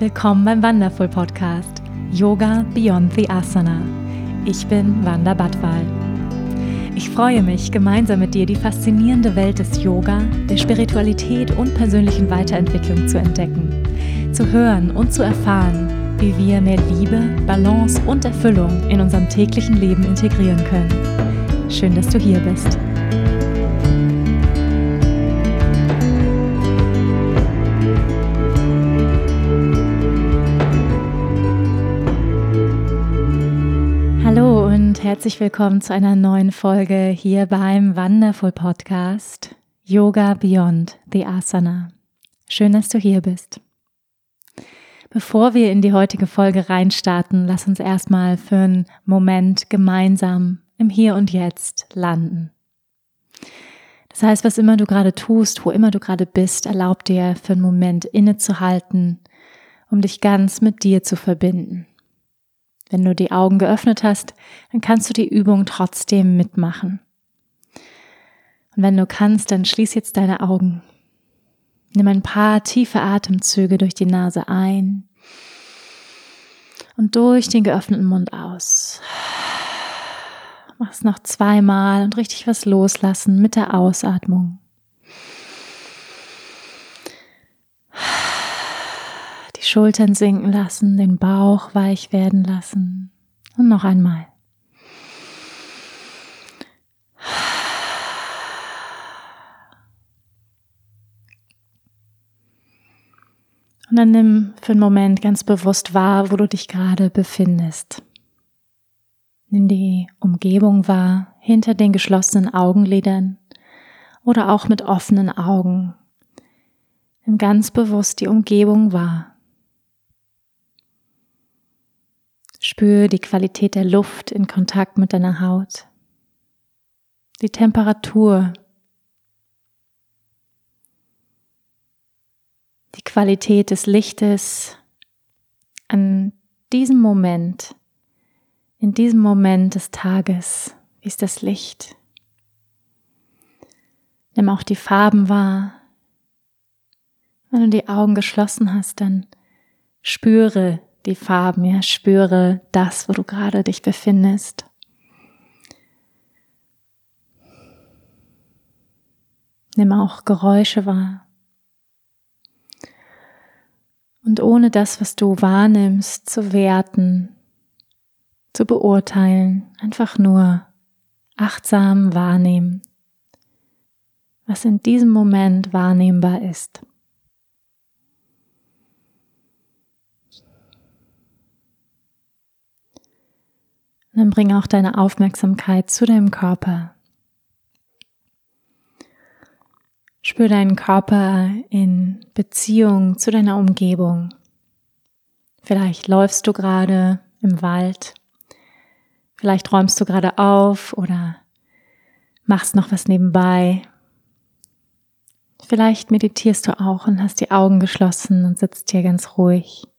Willkommen beim Wonderful Podcast Yoga Beyond the Asana. Ich bin Wanda Badwal. Ich freue mich, gemeinsam mit dir die faszinierende Welt des Yoga, der Spiritualität und persönlichen Weiterentwicklung zu entdecken, zu hören und zu erfahren, wie wir mehr Liebe, Balance und Erfüllung in unserem täglichen Leben integrieren können. Schön, dass du hier bist. Herzlich willkommen zu einer neuen Folge hier beim Wonderful Podcast Yoga Beyond the Asana. Schön, dass du hier bist. Bevor wir in die heutige Folge reinstarten, lass uns erstmal für einen Moment gemeinsam im Hier und Jetzt landen. Das heißt, was immer du gerade tust, wo immer du gerade bist, erlaub dir für einen Moment innezuhalten, um dich ganz mit dir zu verbinden. Wenn du die Augen geöffnet hast, dann kannst du die Übung trotzdem mitmachen. Und wenn du kannst, dann schließ jetzt deine Augen. Nimm ein paar tiefe Atemzüge durch die Nase ein und durch den geöffneten Mund aus. Mach es noch zweimal und richtig was loslassen mit der Ausatmung. Die Schultern sinken lassen, den Bauch weich werden lassen. Und noch einmal. Und dann nimm für einen Moment ganz bewusst wahr, wo du dich gerade befindest. Nimm die Umgebung wahr, hinter den geschlossenen Augenlidern oder auch mit offenen Augen. Nimm ganz bewusst die Umgebung wahr. Spür die Qualität der Luft in Kontakt mit deiner Haut, die Temperatur, die Qualität des Lichtes an diesem Moment, in diesem Moment des Tages, wie ist das Licht? Nimm auch die Farben wahr. Wenn du die Augen geschlossen hast, dann spüre die Farben, ja, spüre das, wo du gerade dich befindest. Nimm auch Geräusche wahr. Und ohne das, was du wahrnimmst, zu werten, zu beurteilen, einfach nur achtsam wahrnehmen, was in diesem Moment wahrnehmbar ist. Dann bring auch deine Aufmerksamkeit zu deinem Körper. Spür deinen Körper in Beziehung zu deiner Umgebung. Vielleicht läufst du gerade im Wald. Vielleicht räumst du gerade auf oder machst noch was nebenbei. Vielleicht meditierst du auch und hast die Augen geschlossen und sitzt hier ganz ruhig.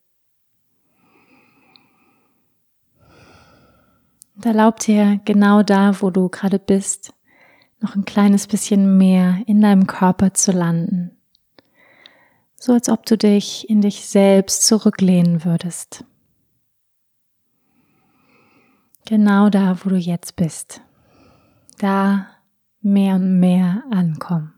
Und erlaub dir genau da, wo du gerade bist, noch ein kleines bisschen mehr in deinem Körper zu landen. So als ob du dich in dich selbst zurücklehnen würdest. Genau da, wo du jetzt bist. Da mehr und mehr ankommen.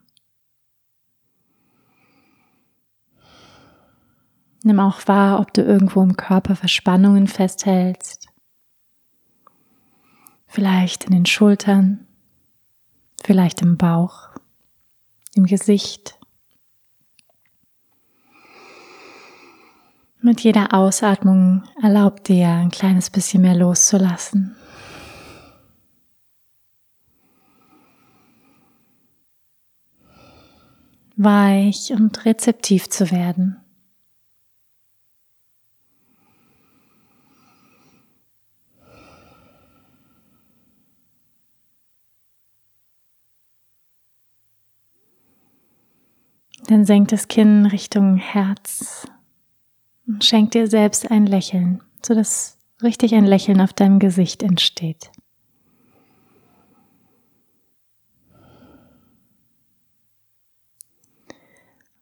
Nimm auch wahr, ob du irgendwo im Körper Verspannungen festhältst Vielleicht in den Schultern, vielleicht im Bauch, im Gesicht. Mit jeder Ausatmung erlaubt dir ein kleines bisschen mehr loszulassen. Weich und rezeptiv zu werden. Dann senkt das Kinn Richtung Herz und schenk dir selbst ein Lächeln, sodass richtig ein Lächeln auf deinem Gesicht entsteht.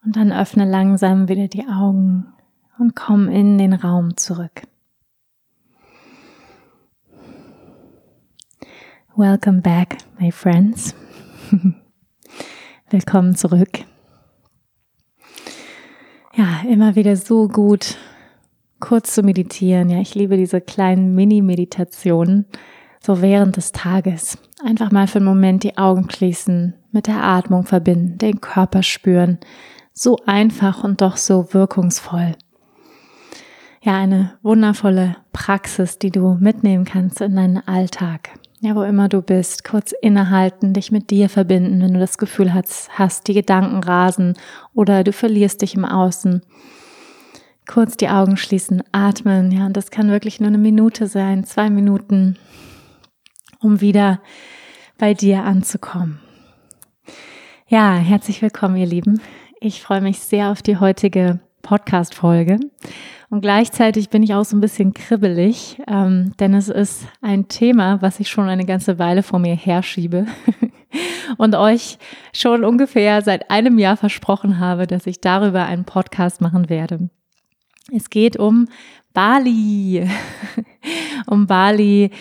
Und dann öffne langsam wieder die Augen und komm in den Raum zurück. Welcome back, my friends. Willkommen zurück. Ja, immer wieder so gut, kurz zu meditieren. Ja, ich liebe diese kleinen Mini-Meditationen, so während des Tages. Einfach mal für einen Moment die Augen schließen, mit der Atmung verbinden, den Körper spüren. So einfach und doch so wirkungsvoll. Ja, eine wundervolle Praxis, die du mitnehmen kannst in deinen Alltag. Ja, wo immer du bist, kurz innehalten, dich mit dir verbinden, wenn du das Gefühl hast, hast, die Gedanken rasen oder du verlierst dich im Außen. Kurz die Augen schließen, atmen, ja, und das kann wirklich nur eine Minute sein, zwei Minuten, um wieder bei dir anzukommen. Ja, herzlich willkommen, ihr Lieben. Ich freue mich sehr auf die heutige Podcast-Folge. Und gleichzeitig bin ich auch so ein bisschen kribbelig, ähm, denn es ist ein Thema, was ich schon eine ganze Weile vor mir herschiebe und euch schon ungefähr seit einem Jahr versprochen habe, dass ich darüber einen Podcast machen werde. Es geht um Bali, um Bali,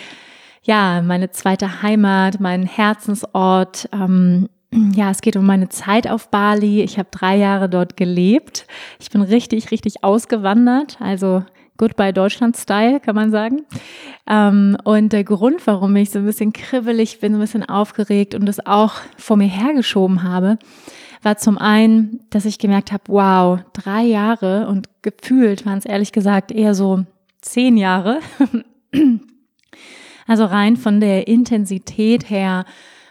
ja, meine zweite Heimat, mein Herzensort. Ähm, ja, es geht um meine Zeit auf Bali. Ich habe drei Jahre dort gelebt. Ich bin richtig, richtig ausgewandert. Also Goodbye Deutschland-Style, kann man sagen. Ähm, und der Grund, warum ich so ein bisschen kribbelig bin, so ein bisschen aufgeregt und das auch vor mir hergeschoben habe, war zum einen, dass ich gemerkt habe, wow, drei Jahre und gefühlt waren es ehrlich gesagt eher so zehn Jahre. also rein von der Intensität her,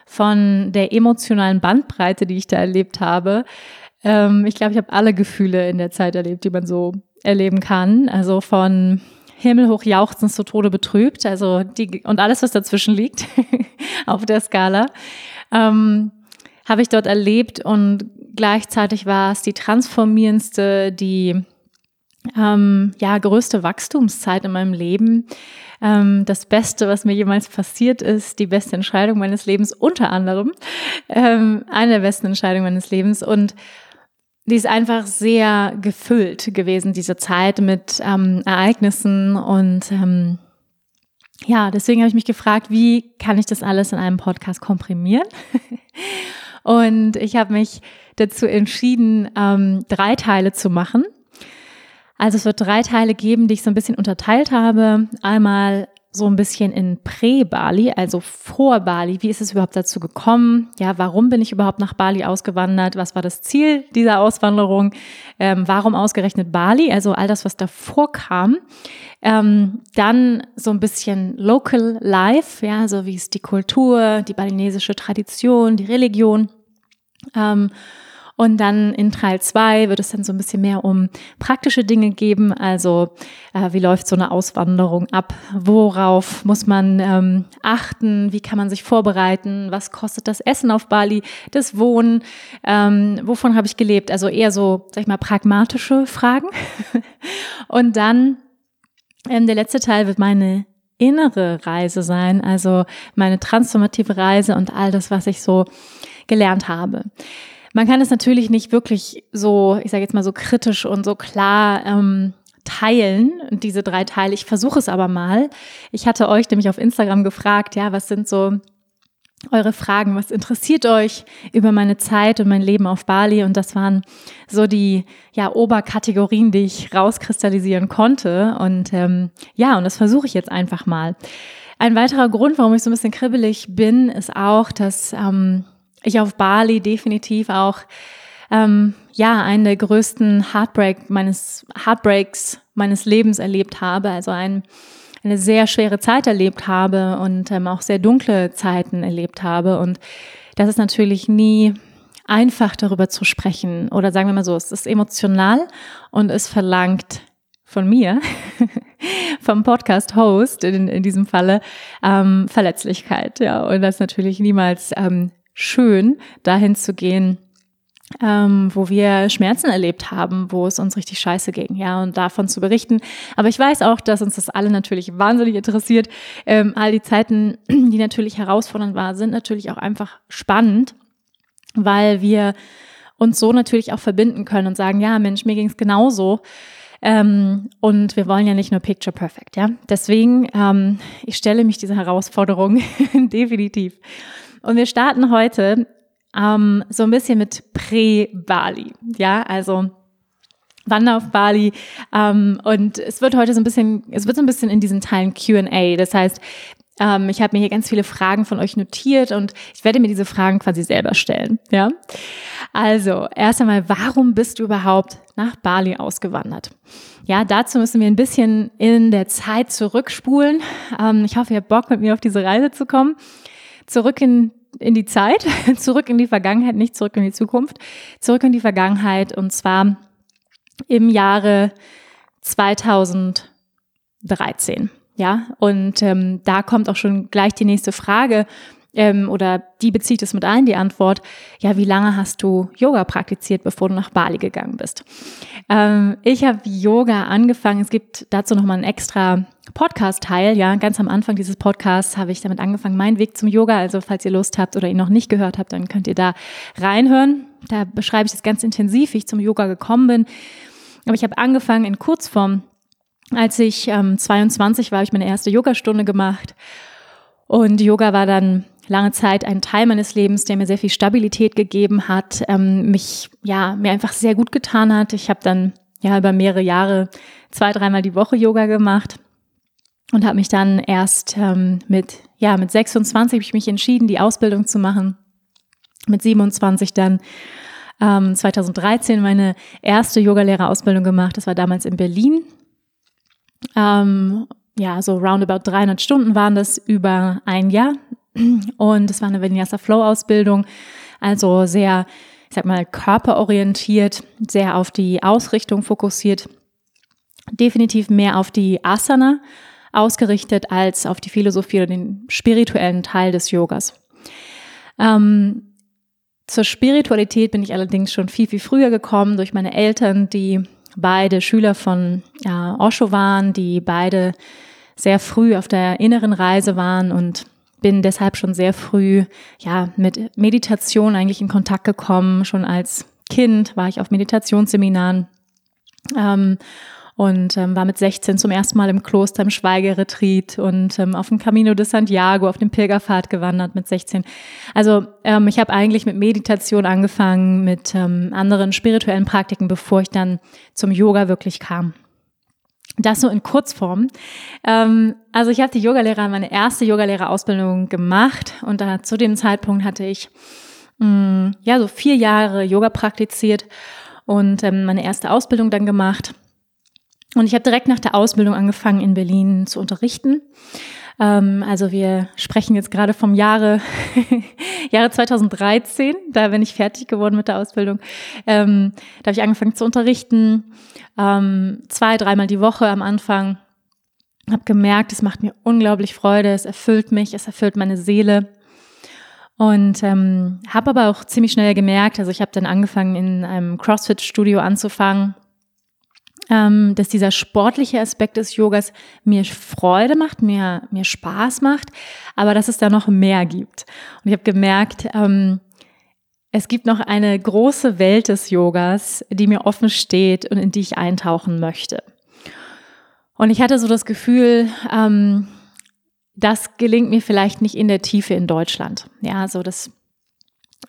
von der emotionalen Bandbreite, die ich da erlebt habe. Ähm, ich glaube, ich habe alle Gefühle in der Zeit erlebt, die man so erleben kann. Also von himmelhoch jauchzend zu Tode betrübt, also die und alles, was dazwischen liegt auf der Skala, ähm, habe ich dort erlebt und gleichzeitig war es die transformierendste, die ähm, ja größte Wachstumszeit in meinem Leben ähm, das Beste, was mir jemals passiert ist, die beste Entscheidung meines Lebens, unter anderem ähm, eine der besten Entscheidungen meines Lebens und die ist einfach sehr gefüllt gewesen, diese Zeit mit ähm, Ereignissen und ähm, ja, deswegen habe ich mich gefragt, wie kann ich das alles in einem Podcast komprimieren? und ich habe mich dazu entschieden, ähm, drei Teile zu machen. Also es wird drei Teile geben, die ich so ein bisschen unterteilt habe. Einmal so ein bisschen in Prä-Bali, also vor Bali. Wie ist es überhaupt dazu gekommen? Ja, warum bin ich überhaupt nach Bali ausgewandert? Was war das Ziel dieser Auswanderung? Ähm, warum ausgerechnet Bali? Also all das, was davor kam. Ähm, dann so ein bisschen Local Life, ja, so wie ist die Kultur, die balinesische Tradition, die Religion. Ähm, und dann in Teil 2 wird es dann so ein bisschen mehr um praktische Dinge geben. Also äh, wie läuft so eine Auswanderung ab? Worauf muss man ähm, achten? Wie kann man sich vorbereiten? Was kostet das Essen auf Bali? Das Wohnen? Ähm, wovon habe ich gelebt? Also eher so, sag ich mal, pragmatische Fragen. Und dann ähm, der letzte Teil wird meine innere Reise sein, also meine transformative Reise und all das, was ich so gelernt habe. Man kann es natürlich nicht wirklich so, ich sage jetzt mal so kritisch und so klar ähm, teilen, diese drei Teile. Ich versuche es aber mal. Ich hatte euch nämlich auf Instagram gefragt, ja, was sind so eure Fragen, was interessiert euch über meine Zeit und mein Leben auf Bali? Und das waren so die ja, Oberkategorien, die ich rauskristallisieren konnte. Und ähm, ja, und das versuche ich jetzt einfach mal. Ein weiterer Grund, warum ich so ein bisschen kribbelig bin, ist auch, dass ähm, ich auf Bali definitiv auch ähm, ja einen der größten Heartbreak meines Heartbreaks meines Lebens erlebt habe, also ein, eine sehr schwere Zeit erlebt habe und ähm, auch sehr dunkle Zeiten erlebt habe. Und das ist natürlich nie einfach darüber zu sprechen. Oder sagen wir mal so, es ist emotional und es verlangt von mir, vom Podcast-Host in, in diesem Falle, ähm, Verletzlichkeit, ja, und das natürlich niemals ähm, schön, dahin zu gehen, ähm, wo wir Schmerzen erlebt haben, wo es uns richtig scheiße ging, ja, und davon zu berichten. Aber ich weiß auch, dass uns das alle natürlich wahnsinnig interessiert. Ähm, all die Zeiten, die natürlich herausfordernd waren, sind natürlich auch einfach spannend, weil wir uns so natürlich auch verbinden können und sagen, ja, Mensch, mir ging es genauso. Ähm, und wir wollen ja nicht nur Picture Perfect, ja. Deswegen, ähm, ich stelle mich dieser Herausforderung definitiv. Und wir starten heute ähm, so ein bisschen mit Prä-Bali, ja, also Wander auf Bali. Ähm, und es wird heute so ein bisschen, es wird so ein bisschen in diesen Teilen Q&A. Das heißt, ähm, ich habe mir hier ganz viele Fragen von euch notiert und ich werde mir diese Fragen quasi selber stellen. Ja. Also erst einmal, warum bist du überhaupt nach Bali ausgewandert? Ja, dazu müssen wir ein bisschen in der Zeit zurückspulen. Ähm, ich hoffe, ihr habt Bock, mit mir auf diese Reise zu kommen. Zurück in in die Zeit, zurück in die Vergangenheit, nicht zurück in die Zukunft, zurück in die Vergangenheit und zwar im Jahre 2013. Ja, und ähm, da kommt auch schon gleich die nächste Frage ähm, oder die bezieht es mit ein, die Antwort, ja, wie lange hast du Yoga praktiziert, bevor du nach Bali gegangen bist? Ähm, ich habe Yoga angefangen, es gibt dazu nochmal einen extra Podcast-Teil, ja, ganz am Anfang dieses Podcasts habe ich damit angefangen, mein Weg zum Yoga, also falls ihr Lust habt oder ihn noch nicht gehört habt, dann könnt ihr da reinhören. Da beschreibe ich das ganz intensiv, wie ich zum Yoga gekommen bin. Aber ich habe angefangen in Kurzform als ich ähm, 22 war, habe ich meine erste Yogastunde gemacht. Und Yoga war dann lange Zeit ein Teil meines Lebens, der mir sehr viel Stabilität gegeben hat, ähm, mich ja mir einfach sehr gut getan hat. Ich habe dann ja über mehrere Jahre zwei, dreimal die Woche Yoga gemacht und habe mich dann erst ähm, mit ja mit 26 habe ich mich entschieden, die Ausbildung zu machen. Mit 27 dann ähm, 2013 meine erste Yogalehrerausbildung gemacht. Das war damals in Berlin ähm, ja, so roundabout 300 Stunden waren das über ein Jahr. Und es war eine Vinyasa Flow Ausbildung, also sehr, ich sag mal, körperorientiert, sehr auf die Ausrichtung fokussiert, definitiv mehr auf die Asana ausgerichtet als auf die Philosophie oder den spirituellen Teil des Yogas. Ähm, zur Spiritualität bin ich allerdings schon viel, viel früher gekommen durch meine Eltern, die beide Schüler von ja, Osho waren, die beide sehr früh auf der inneren Reise waren und bin deshalb schon sehr früh ja mit Meditation eigentlich in Kontakt gekommen. Schon als Kind war ich auf Meditationsseminaren ähm, und ähm, war mit 16 zum ersten Mal im Kloster im Schweigeretreat und ähm, auf dem Camino de Santiago, auf dem Pilgerpfad gewandert mit 16. Also ähm, ich habe eigentlich mit Meditation angefangen, mit ähm, anderen spirituellen Praktiken, bevor ich dann zum Yoga wirklich kam. Das so in Kurzform. Ähm, also ich habe die Yogalehrer, meine erste Yogalehrerausbildung gemacht und da zu dem Zeitpunkt hatte ich mh, mm, ja so vier Jahre Yoga praktiziert und ähm, meine erste Ausbildung dann gemacht und ich habe direkt nach der Ausbildung angefangen, in Berlin zu unterrichten. Ähm, also wir sprechen jetzt gerade vom Jahre, Jahre 2013. Da bin ich fertig geworden mit der Ausbildung. Ähm, da habe ich angefangen zu unterrichten. Ähm, zwei, dreimal die Woche am Anfang. Habe gemerkt, es macht mir unglaublich Freude. Es erfüllt mich, es erfüllt meine Seele. Und ähm, habe aber auch ziemlich schnell gemerkt, also ich habe dann angefangen, in einem CrossFit-Studio anzufangen ähm, dass dieser sportliche Aspekt des Yogas mir Freude macht, mir, mir Spaß macht, aber dass es da noch mehr gibt. Und ich habe gemerkt, ähm, es gibt noch eine große Welt des Yogas, die mir offen steht und in die ich eintauchen möchte. Und ich hatte so das Gefühl, ähm, das gelingt mir vielleicht nicht in der Tiefe in Deutschland. Ja, so das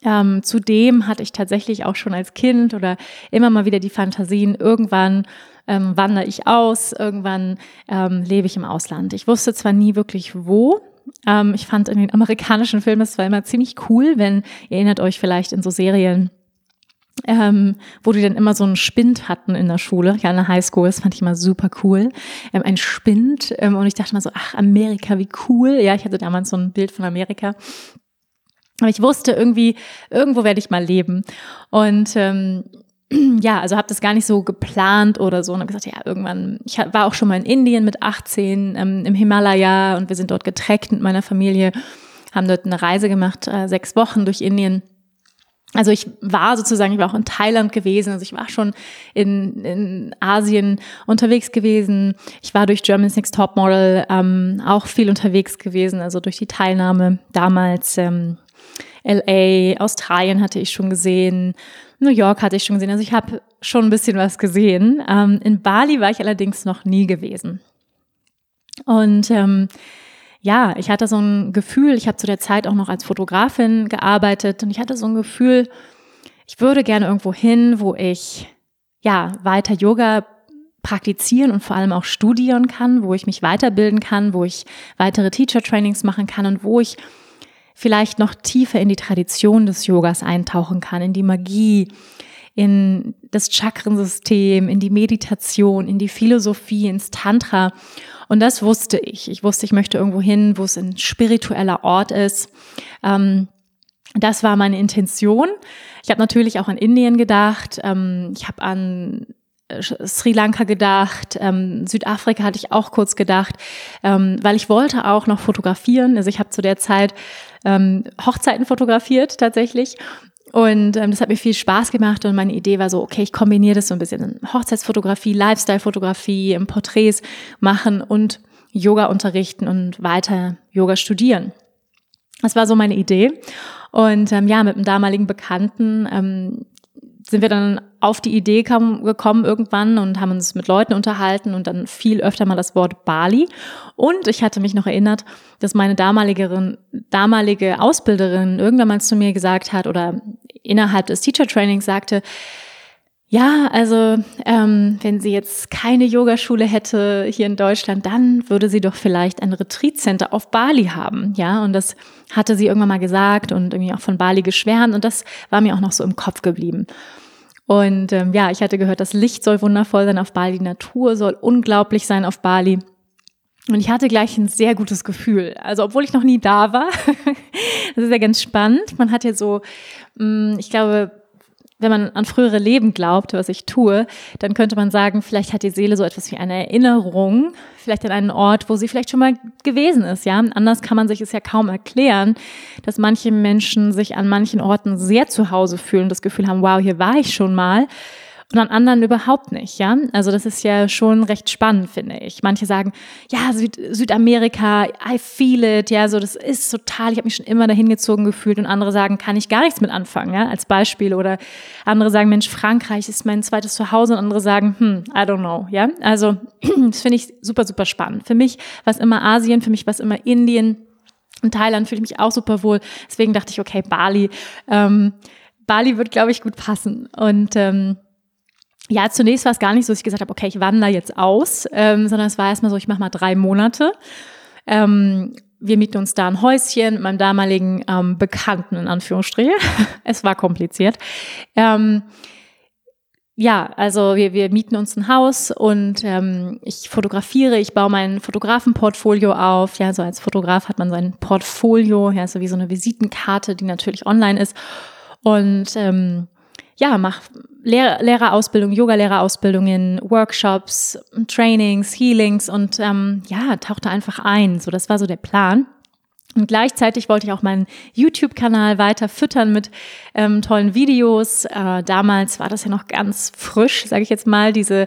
ähm, zudem hatte ich tatsächlich auch schon als Kind oder immer mal wieder die Fantasien, irgendwann ähm, wandere ich aus, irgendwann ähm, lebe ich im Ausland. Ich wusste zwar nie wirklich wo, ähm, ich fand in den amerikanischen Filmen es war immer ziemlich cool, wenn ihr erinnert euch vielleicht in so Serien, ähm, wo die dann immer so einen Spind hatten in der Schule, ja in der Highschool, das fand ich immer super cool, ähm, ein Spind ähm, und ich dachte mal so, ach Amerika, wie cool, ja, ich hatte damals so ein Bild von Amerika aber ich wusste irgendwie, irgendwo werde ich mal leben. Und ähm, ja, also habe das gar nicht so geplant oder so und habe gesagt, ja, irgendwann, ich war auch schon mal in Indien mit 18 ähm, im Himalaya und wir sind dort getreckt mit meiner Familie, haben dort eine Reise gemacht, äh, sechs Wochen durch Indien. Also ich war sozusagen, ich war auch in Thailand gewesen, also ich war schon in, in Asien unterwegs gewesen. Ich war durch Germany's Next Top Model ähm, auch viel unterwegs gewesen, also durch die Teilnahme damals ähm, LA, Australien hatte ich schon gesehen, New York hatte ich schon gesehen. Also ich habe schon ein bisschen was gesehen. Ähm, in Bali war ich allerdings noch nie gewesen. Und ähm, ja, ich hatte so ein Gefühl, ich habe zu der Zeit auch noch als Fotografin gearbeitet und ich hatte so ein Gefühl, ich würde gerne irgendwo hin, wo ich ja weiter Yoga praktizieren und vor allem auch studieren kann, wo ich mich weiterbilden kann, wo ich weitere Teacher Trainings machen kann und wo ich vielleicht noch tiefer in die Tradition des Yogas eintauchen kann, in die Magie, in das Chakrensystem, in die Meditation, in die Philosophie, ins Tantra. Und das wusste ich. Ich wusste, ich möchte irgendwo hin, wo es ein spiritueller Ort ist. Ähm, das war meine Intention. Ich habe natürlich auch an Indien gedacht. Ähm, ich habe an Sri Lanka gedacht, ähm, Südafrika hatte ich auch kurz gedacht, ähm, weil ich wollte auch noch fotografieren. Also ich habe zu der Zeit ähm, Hochzeiten fotografiert tatsächlich. Und ähm, das hat mir viel Spaß gemacht und meine Idee war so, okay, ich kombiniere das so ein bisschen Hochzeitsfotografie, Lifestyle-Fotografie, Porträts machen und Yoga unterrichten und weiter Yoga studieren. Das war so meine Idee. Und ähm, ja, mit einem damaligen Bekannten ähm, sind wir dann auf die Idee kam, gekommen irgendwann und haben uns mit Leuten unterhalten und dann fiel öfter mal das Wort Bali. Und ich hatte mich noch erinnert, dass meine damalige, damalige Ausbilderin irgendwann mal zu mir gesagt hat oder innerhalb des Teacher Trainings sagte, ja, also ähm, wenn sie jetzt keine Yogaschule hätte hier in Deutschland, dann würde sie doch vielleicht ein Retreat-Center auf Bali haben, ja. Und das hatte sie irgendwann mal gesagt und irgendwie auch von Bali geschwärmt und das war mir auch noch so im Kopf geblieben. Und ähm, ja, ich hatte gehört, das Licht soll wundervoll sein auf Bali, die Natur soll unglaublich sein auf Bali. Und ich hatte gleich ein sehr gutes Gefühl. Also obwohl ich noch nie da war, das ist ja ganz spannend. Man hat ja so, mm, ich glaube, wenn man an frühere Leben glaubt, was ich tue, dann könnte man sagen, vielleicht hat die Seele so etwas wie eine Erinnerung, vielleicht an einen Ort, wo sie vielleicht schon mal gewesen ist, ja. Anders kann man sich es ja kaum erklären, dass manche Menschen sich an manchen Orten sehr zu Hause fühlen, das Gefühl haben, wow, hier war ich schon mal und an anderen überhaupt nicht, ja. Also das ist ja schon recht spannend, finde ich. Manche sagen, ja, Süd Südamerika, I feel it, ja, so das ist total, ich habe mich schon immer dahin gezogen gefühlt und andere sagen, kann ich gar nichts mit anfangen, ja, als Beispiel oder andere sagen, Mensch, Frankreich ist mein zweites Zuhause und andere sagen, hm, I don't know, ja. Also das finde ich super, super spannend. Für mich war es immer Asien, für mich war es immer Indien. In Thailand fühle ich mich auch super wohl. Deswegen dachte ich, okay, Bali. Ähm, Bali wird, glaube ich, gut passen. Und ähm, ja, zunächst war es gar nicht so, dass ich gesagt habe, okay, ich wandere jetzt aus, ähm, sondern es war erstmal so, ich mache mal drei Monate. Ähm, wir mieten uns da ein Häuschen mit meinem damaligen ähm, Bekannten, in Anführungsstrichen. es war kompliziert. Ähm, ja, also wir, wir mieten uns ein Haus und ähm, ich fotografiere, ich baue mein Fotografenportfolio auf. Ja, so als Fotograf hat man sein Portfolio, ja, so wie so eine Visitenkarte, die natürlich online ist. Und ähm, ja, mach Lehr Lehrerausbildung, Yoga-Lehrerausbildungen, Workshops, Trainings, Healings und ähm, ja, tauchte einfach ein. So, das war so der Plan. Und gleichzeitig wollte ich auch meinen YouTube-Kanal weiter füttern mit ähm, tollen Videos. Äh, damals war das ja noch ganz frisch, sage ich jetzt mal, diese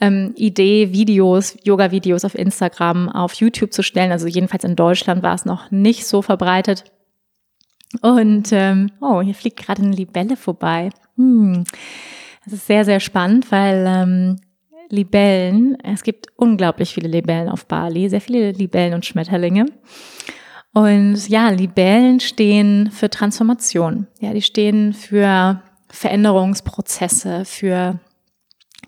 ähm, Idee, Videos, Yoga-Videos auf Instagram, auf YouTube zu stellen. Also jedenfalls in Deutschland war es noch nicht so verbreitet. Und ähm, oh, hier fliegt gerade eine Libelle vorbei. Hm. Das ist sehr, sehr spannend, weil ähm, Libellen, es gibt unglaublich viele Libellen auf Bali, sehr viele Libellen und Schmetterlinge. Und ja, Libellen stehen für Transformation. Ja, die stehen für Veränderungsprozesse, für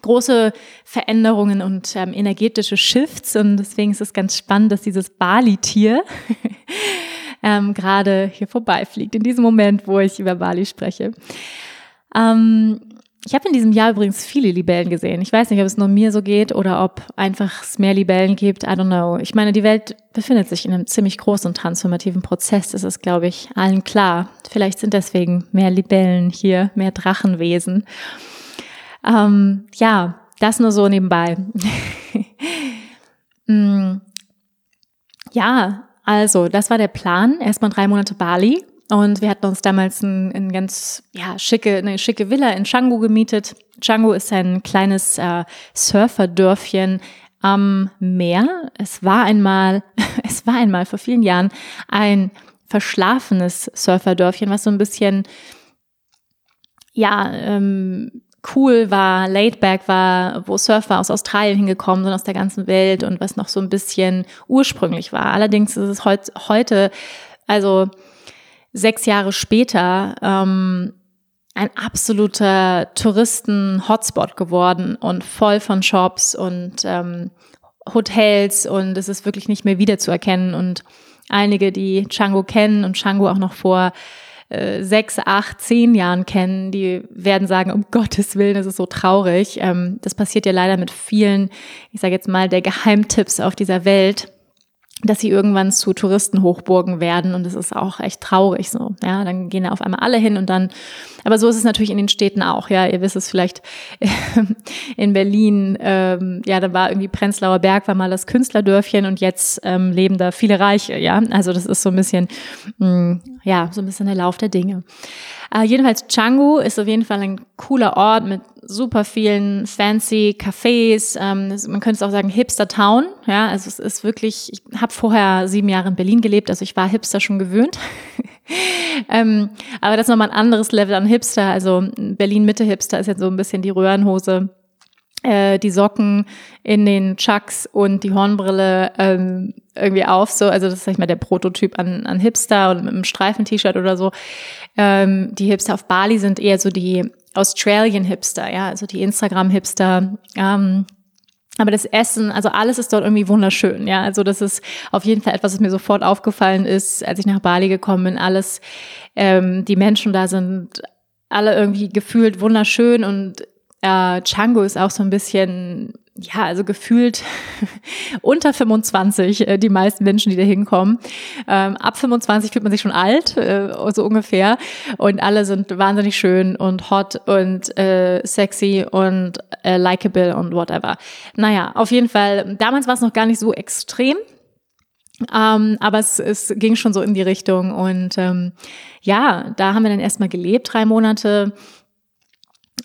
große Veränderungen und ähm, energetische Shifts. Und deswegen ist es ganz spannend, dass dieses Bali-Tier ähm, gerade hier vorbeifliegt, in diesem Moment, wo ich über Bali spreche. Ähm, ich habe in diesem Jahr übrigens viele Libellen gesehen. Ich weiß nicht, ob es nur mir so geht oder ob einfach es mehr Libellen gibt. I don't know. Ich meine, die Welt befindet sich in einem ziemlich großen transformativen Prozess. Das ist, glaube ich, allen klar. Vielleicht sind deswegen mehr Libellen hier, mehr Drachenwesen. Ähm, ja, das nur so nebenbei. mm. Ja, also, das war der Plan. Erstmal drei Monate Bali. Und wir hatten uns damals ein, ein ganz ja, schicke, eine schicke Villa in Canggu gemietet. Canggu ist ein kleines äh, Surferdörfchen am Meer. Es war einmal, es war einmal vor vielen Jahren ein verschlafenes Surferdörfchen, was so ein bisschen ja, ähm, cool war, laid back war, wo Surfer aus Australien hingekommen sind, aus der ganzen Welt und was noch so ein bisschen ursprünglich war. Allerdings ist es heut, heute, also sechs Jahre später, ähm, ein absoluter Touristen-Hotspot geworden und voll von Shops und ähm, Hotels und es ist wirklich nicht mehr wiederzuerkennen und einige, die Django kennen und Django auch noch vor äh, sechs, acht, zehn Jahren kennen, die werden sagen, um Gottes Willen, das ist so traurig. Ähm, das passiert ja leider mit vielen, ich sage jetzt mal, der Geheimtipps auf dieser Welt dass sie irgendwann zu Touristenhochburgen werden und das ist auch echt traurig so. Ja, dann gehen da auf einmal alle hin und dann, aber so ist es natürlich in den Städten auch. Ja, ihr wisst es vielleicht in Berlin. Ähm, ja, da war irgendwie Prenzlauer Berg war mal das Künstlerdörfchen und jetzt ähm, leben da viele Reiche. Ja, also das ist so ein bisschen, mh, mm, ja, so ein bisschen der Lauf der Dinge. Äh, jedenfalls Canggu ist auf jeden Fall ein cooler Ort mit super vielen fancy Cafés. Ähm, man könnte es auch sagen Hipster Town. Ja, also es ist wirklich. Ich habe vorher sieben Jahre in Berlin gelebt, also ich war Hipster schon gewöhnt. ähm, aber das ist nochmal ein anderes Level an Hipster. Also Berlin Mitte Hipster ist jetzt so ein bisschen die Röhrenhose äh, die Socken in den Chucks und die Hornbrille ähm, irgendwie auf. So, also das ist sag ich mal der Prototyp an, an Hipster oder mit einem Streifen-T-Shirt oder so. Ähm, die Hipster auf Bali sind eher so die Australian Hipster, ja, also die Instagram Hipster. Ähm, aber das Essen, also alles ist dort irgendwie wunderschön, ja. Also das ist auf jeden Fall etwas, was mir sofort aufgefallen ist, als ich nach Bali gekommen bin. Alles, ähm, die Menschen da sind alle irgendwie gefühlt wunderschön und äh, Django ist auch so ein bisschen, ja, also gefühlt unter 25, äh, die meisten Menschen, die da hinkommen. Ähm, ab 25 fühlt man sich schon alt, äh, so ungefähr. Und alle sind wahnsinnig schön und hot und äh, sexy und äh, likable und whatever. Naja, auf jeden Fall, damals war es noch gar nicht so extrem. Ähm, aber es, es ging schon so in die Richtung. Und ähm, ja, da haben wir dann erstmal gelebt, drei Monate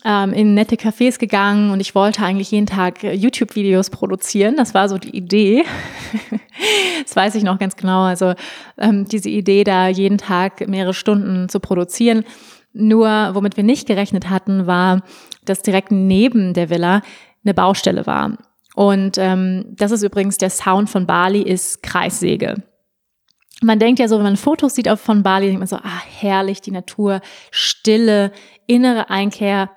in nette Cafés gegangen und ich wollte eigentlich jeden Tag äh, YouTube-Videos produzieren. Das war so die Idee. das weiß ich noch ganz genau. Also ähm, diese Idee, da jeden Tag mehrere Stunden zu produzieren. Nur, womit wir nicht gerechnet hatten, war, dass direkt neben der Villa eine Baustelle war. Und ähm, das ist übrigens der Sound von Bali, ist Kreissäge. Man denkt ja so, wenn man Fotos sieht von Bali, denkt man so, ah, herrlich, die Natur, Stille, innere Einkehr,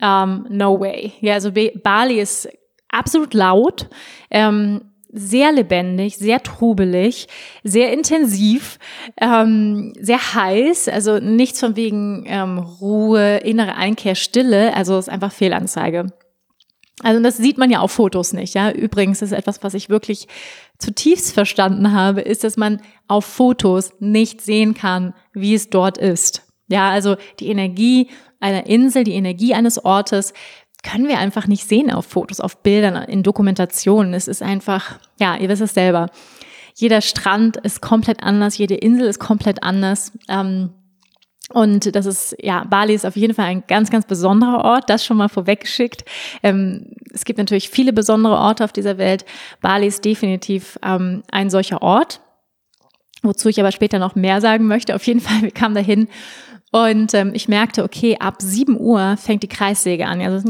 um, no way. Ja, also Bali ist absolut laut, ähm, sehr lebendig, sehr trubelig, sehr intensiv, ähm, sehr heiß. Also nichts von wegen ähm, Ruhe, innere Einkehr, Stille. Also ist einfach Fehlanzeige. Also das sieht man ja auf Fotos nicht. Ja, übrigens ist etwas, was ich wirklich zutiefst verstanden habe, ist, dass man auf Fotos nicht sehen kann, wie es dort ist. Ja, also die Energie einer Insel, die Energie eines Ortes können wir einfach nicht sehen auf Fotos, auf Bildern, in Dokumentationen. Es ist einfach, ja, ihr wisst es selber. Jeder Strand ist komplett anders, jede Insel ist komplett anders. Ähm, und das ist, ja, Bali ist auf jeden Fall ein ganz, ganz besonderer Ort, das schon mal vorweggeschickt. Ähm, es gibt natürlich viele besondere Orte auf dieser Welt. Bali ist definitiv ähm, ein solcher Ort, wozu ich aber später noch mehr sagen möchte. Auf jeden Fall, wir kamen dahin und ähm, ich merkte, okay, ab 7 Uhr fängt die Kreissäge an. Also,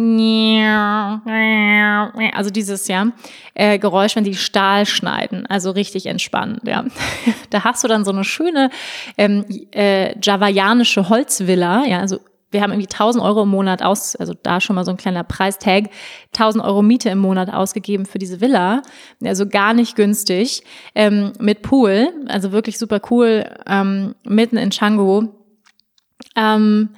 also dieses ja, äh, Geräusch, wenn die Stahl schneiden. Also richtig entspannend. Ja. Da hast du dann so eine schöne ähm, äh, javaianische Holzvilla. Ja, also wir haben irgendwie 1000 Euro im Monat aus, also da schon mal so ein kleiner Preistag, 1000 Euro Miete im Monat ausgegeben für diese Villa, also gar nicht günstig, ähm, mit Pool, also wirklich super cool, ähm, mitten in Changu, ähm,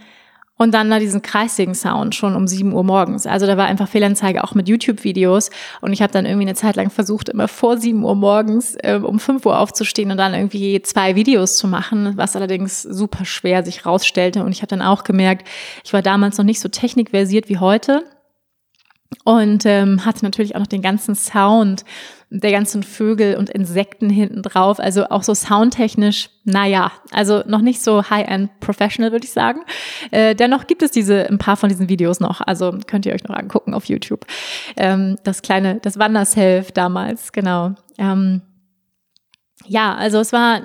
und dann da diesen kreisigen Sound schon um 7 Uhr morgens. Also da war einfach Fehlanzeige auch mit YouTube-Videos. Und ich habe dann irgendwie eine Zeit lang versucht, immer vor 7 Uhr morgens äh, um 5 Uhr aufzustehen und dann irgendwie zwei Videos zu machen, was allerdings super schwer sich rausstellte. Und ich habe dann auch gemerkt, ich war damals noch nicht so technikversiert wie heute und ähm, hatte natürlich auch noch den ganzen Sound der ganzen Vögel und Insekten hinten drauf. Also auch so soundtechnisch, naja, also noch nicht so high-end professional, würde ich sagen. Äh, dennoch gibt es diese, ein paar von diesen Videos noch. Also könnt ihr euch noch angucken auf YouTube. Ähm, das kleine, das Wanderself damals, genau. Ähm, ja, also es war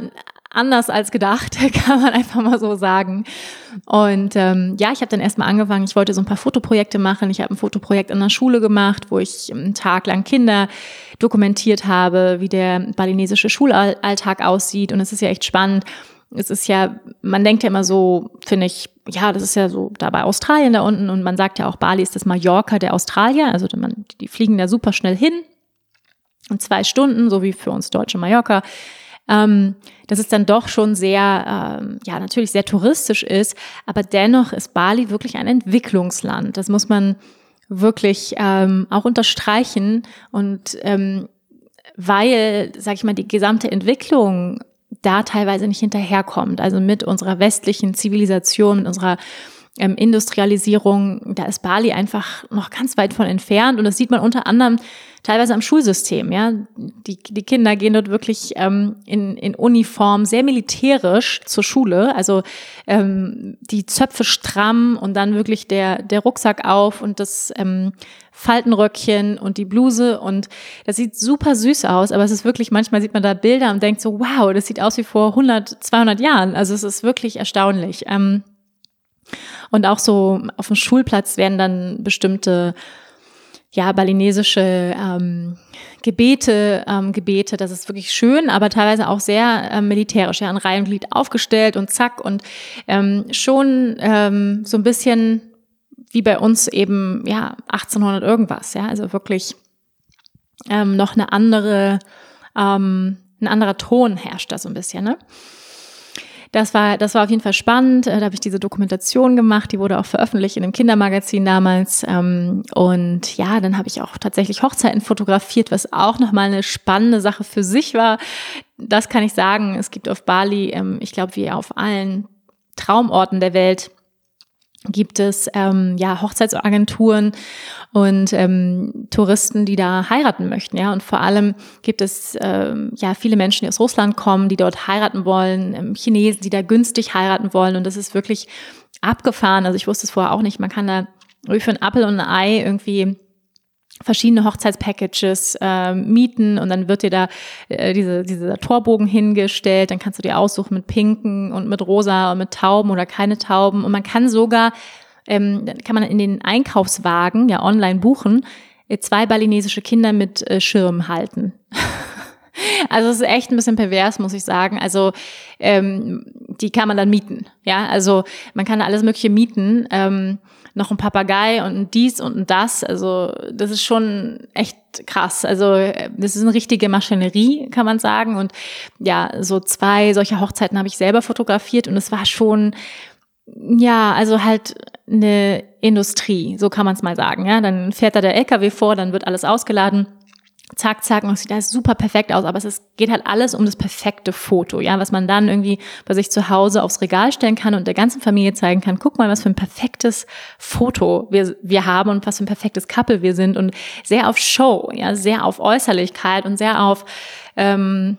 anders als gedacht, kann man einfach mal so sagen. Und ähm, ja, ich habe dann erstmal angefangen, ich wollte so ein paar Fotoprojekte machen. Ich habe ein Fotoprojekt in der Schule gemacht, wo ich einen Tag lang Kinder dokumentiert habe, wie der balinesische Schulalltag aussieht. Und es ist ja echt spannend. Es ist ja, man denkt ja immer so, finde ich, ja, das ist ja so da bei Australien da unten und man sagt ja auch, Bali ist das Mallorca der Australier. Also man, die fliegen da super schnell hin. In zwei Stunden, so wie für uns Deutsche Mallorca ähm, dass es dann doch schon sehr, ähm, ja, natürlich sehr touristisch ist, aber dennoch ist Bali wirklich ein Entwicklungsland. Das muss man wirklich ähm, auch unterstreichen und ähm, weil, sag ich mal, die gesamte Entwicklung da teilweise nicht hinterherkommt. Also mit unserer westlichen Zivilisation, mit unserer ähm, Industrialisierung, da ist Bali einfach noch ganz weit von entfernt. Und das sieht man unter anderem teilweise am Schulsystem. Ja, die, die Kinder gehen dort wirklich ähm, in, in Uniform, sehr militärisch zur Schule. Also ähm, die Zöpfe stramm und dann wirklich der der Rucksack auf und das ähm, Faltenröckchen und die Bluse und das sieht super süß aus, aber es ist wirklich, manchmal sieht man da Bilder und denkt so, wow, das sieht aus wie vor 100, 200 Jahren. Also es ist wirklich erstaunlich. Ähm, und auch so auf dem Schulplatz werden dann bestimmte ja, balinesische ähm, Gebete, ähm, Gebete, das ist wirklich schön, aber teilweise auch sehr ähm, militärisch, ja, ein Reihenglied aufgestellt und zack und ähm, schon ähm, so ein bisschen wie bei uns eben, ja, 1800 irgendwas, ja, also wirklich ähm, noch eine andere, ähm, ein anderer Ton herrscht da so ein bisschen, ne? Das war, das war auf jeden Fall spannend. Äh, da habe ich diese Dokumentation gemacht, die wurde auch veröffentlicht in einem Kindermagazin damals. Ähm, und ja, dann habe ich auch tatsächlich Hochzeiten fotografiert, was auch nochmal eine spannende Sache für sich war. Das kann ich sagen. Es gibt auf Bali, ähm, ich glaube, wie auf allen Traumorten der Welt, gibt es ähm, ja Hochzeitsagenturen und ähm, Touristen, die da heiraten möchten, ja. Und vor allem gibt es ähm, ja viele Menschen, die aus Russland kommen, die dort heiraten wollen, ähm, Chinesen, die da günstig heiraten wollen. Und das ist wirklich abgefahren. Also ich wusste es vorher auch nicht. Man kann da für ein Apfel und ein Ei irgendwie verschiedene Hochzeitspackages äh, mieten und dann wird dir da äh, diese, dieser Torbogen hingestellt, dann kannst du dir aussuchen mit pinken und mit rosa und mit Tauben oder keine Tauben und man kann sogar, ähm, kann man in den Einkaufswagen ja online buchen, äh, zwei balinesische Kinder mit äh, Schirm halten. Also es ist echt ein bisschen pervers, muss ich sagen. Also ähm, die kann man dann mieten. Ja, also man kann alles Mögliche mieten. Ähm, noch ein Papagei und ein dies und ein das. Also das ist schon echt krass. Also das ist eine richtige Maschinerie, kann man sagen. Und ja, so zwei solcher Hochzeiten habe ich selber fotografiert und es war schon, ja, also halt eine Industrie, so kann man es mal sagen. Ja, dann fährt da der LKW vor, dann wird alles ausgeladen zack, zack, und es sieht alles super perfekt aus, aber es ist, geht halt alles um das perfekte Foto, ja, was man dann irgendwie bei sich zu Hause aufs Regal stellen kann und der ganzen Familie zeigen kann, guck mal, was für ein perfektes Foto wir, wir haben und was für ein perfektes Couple wir sind und sehr auf Show, ja, sehr auf Äußerlichkeit und sehr auf, ähm,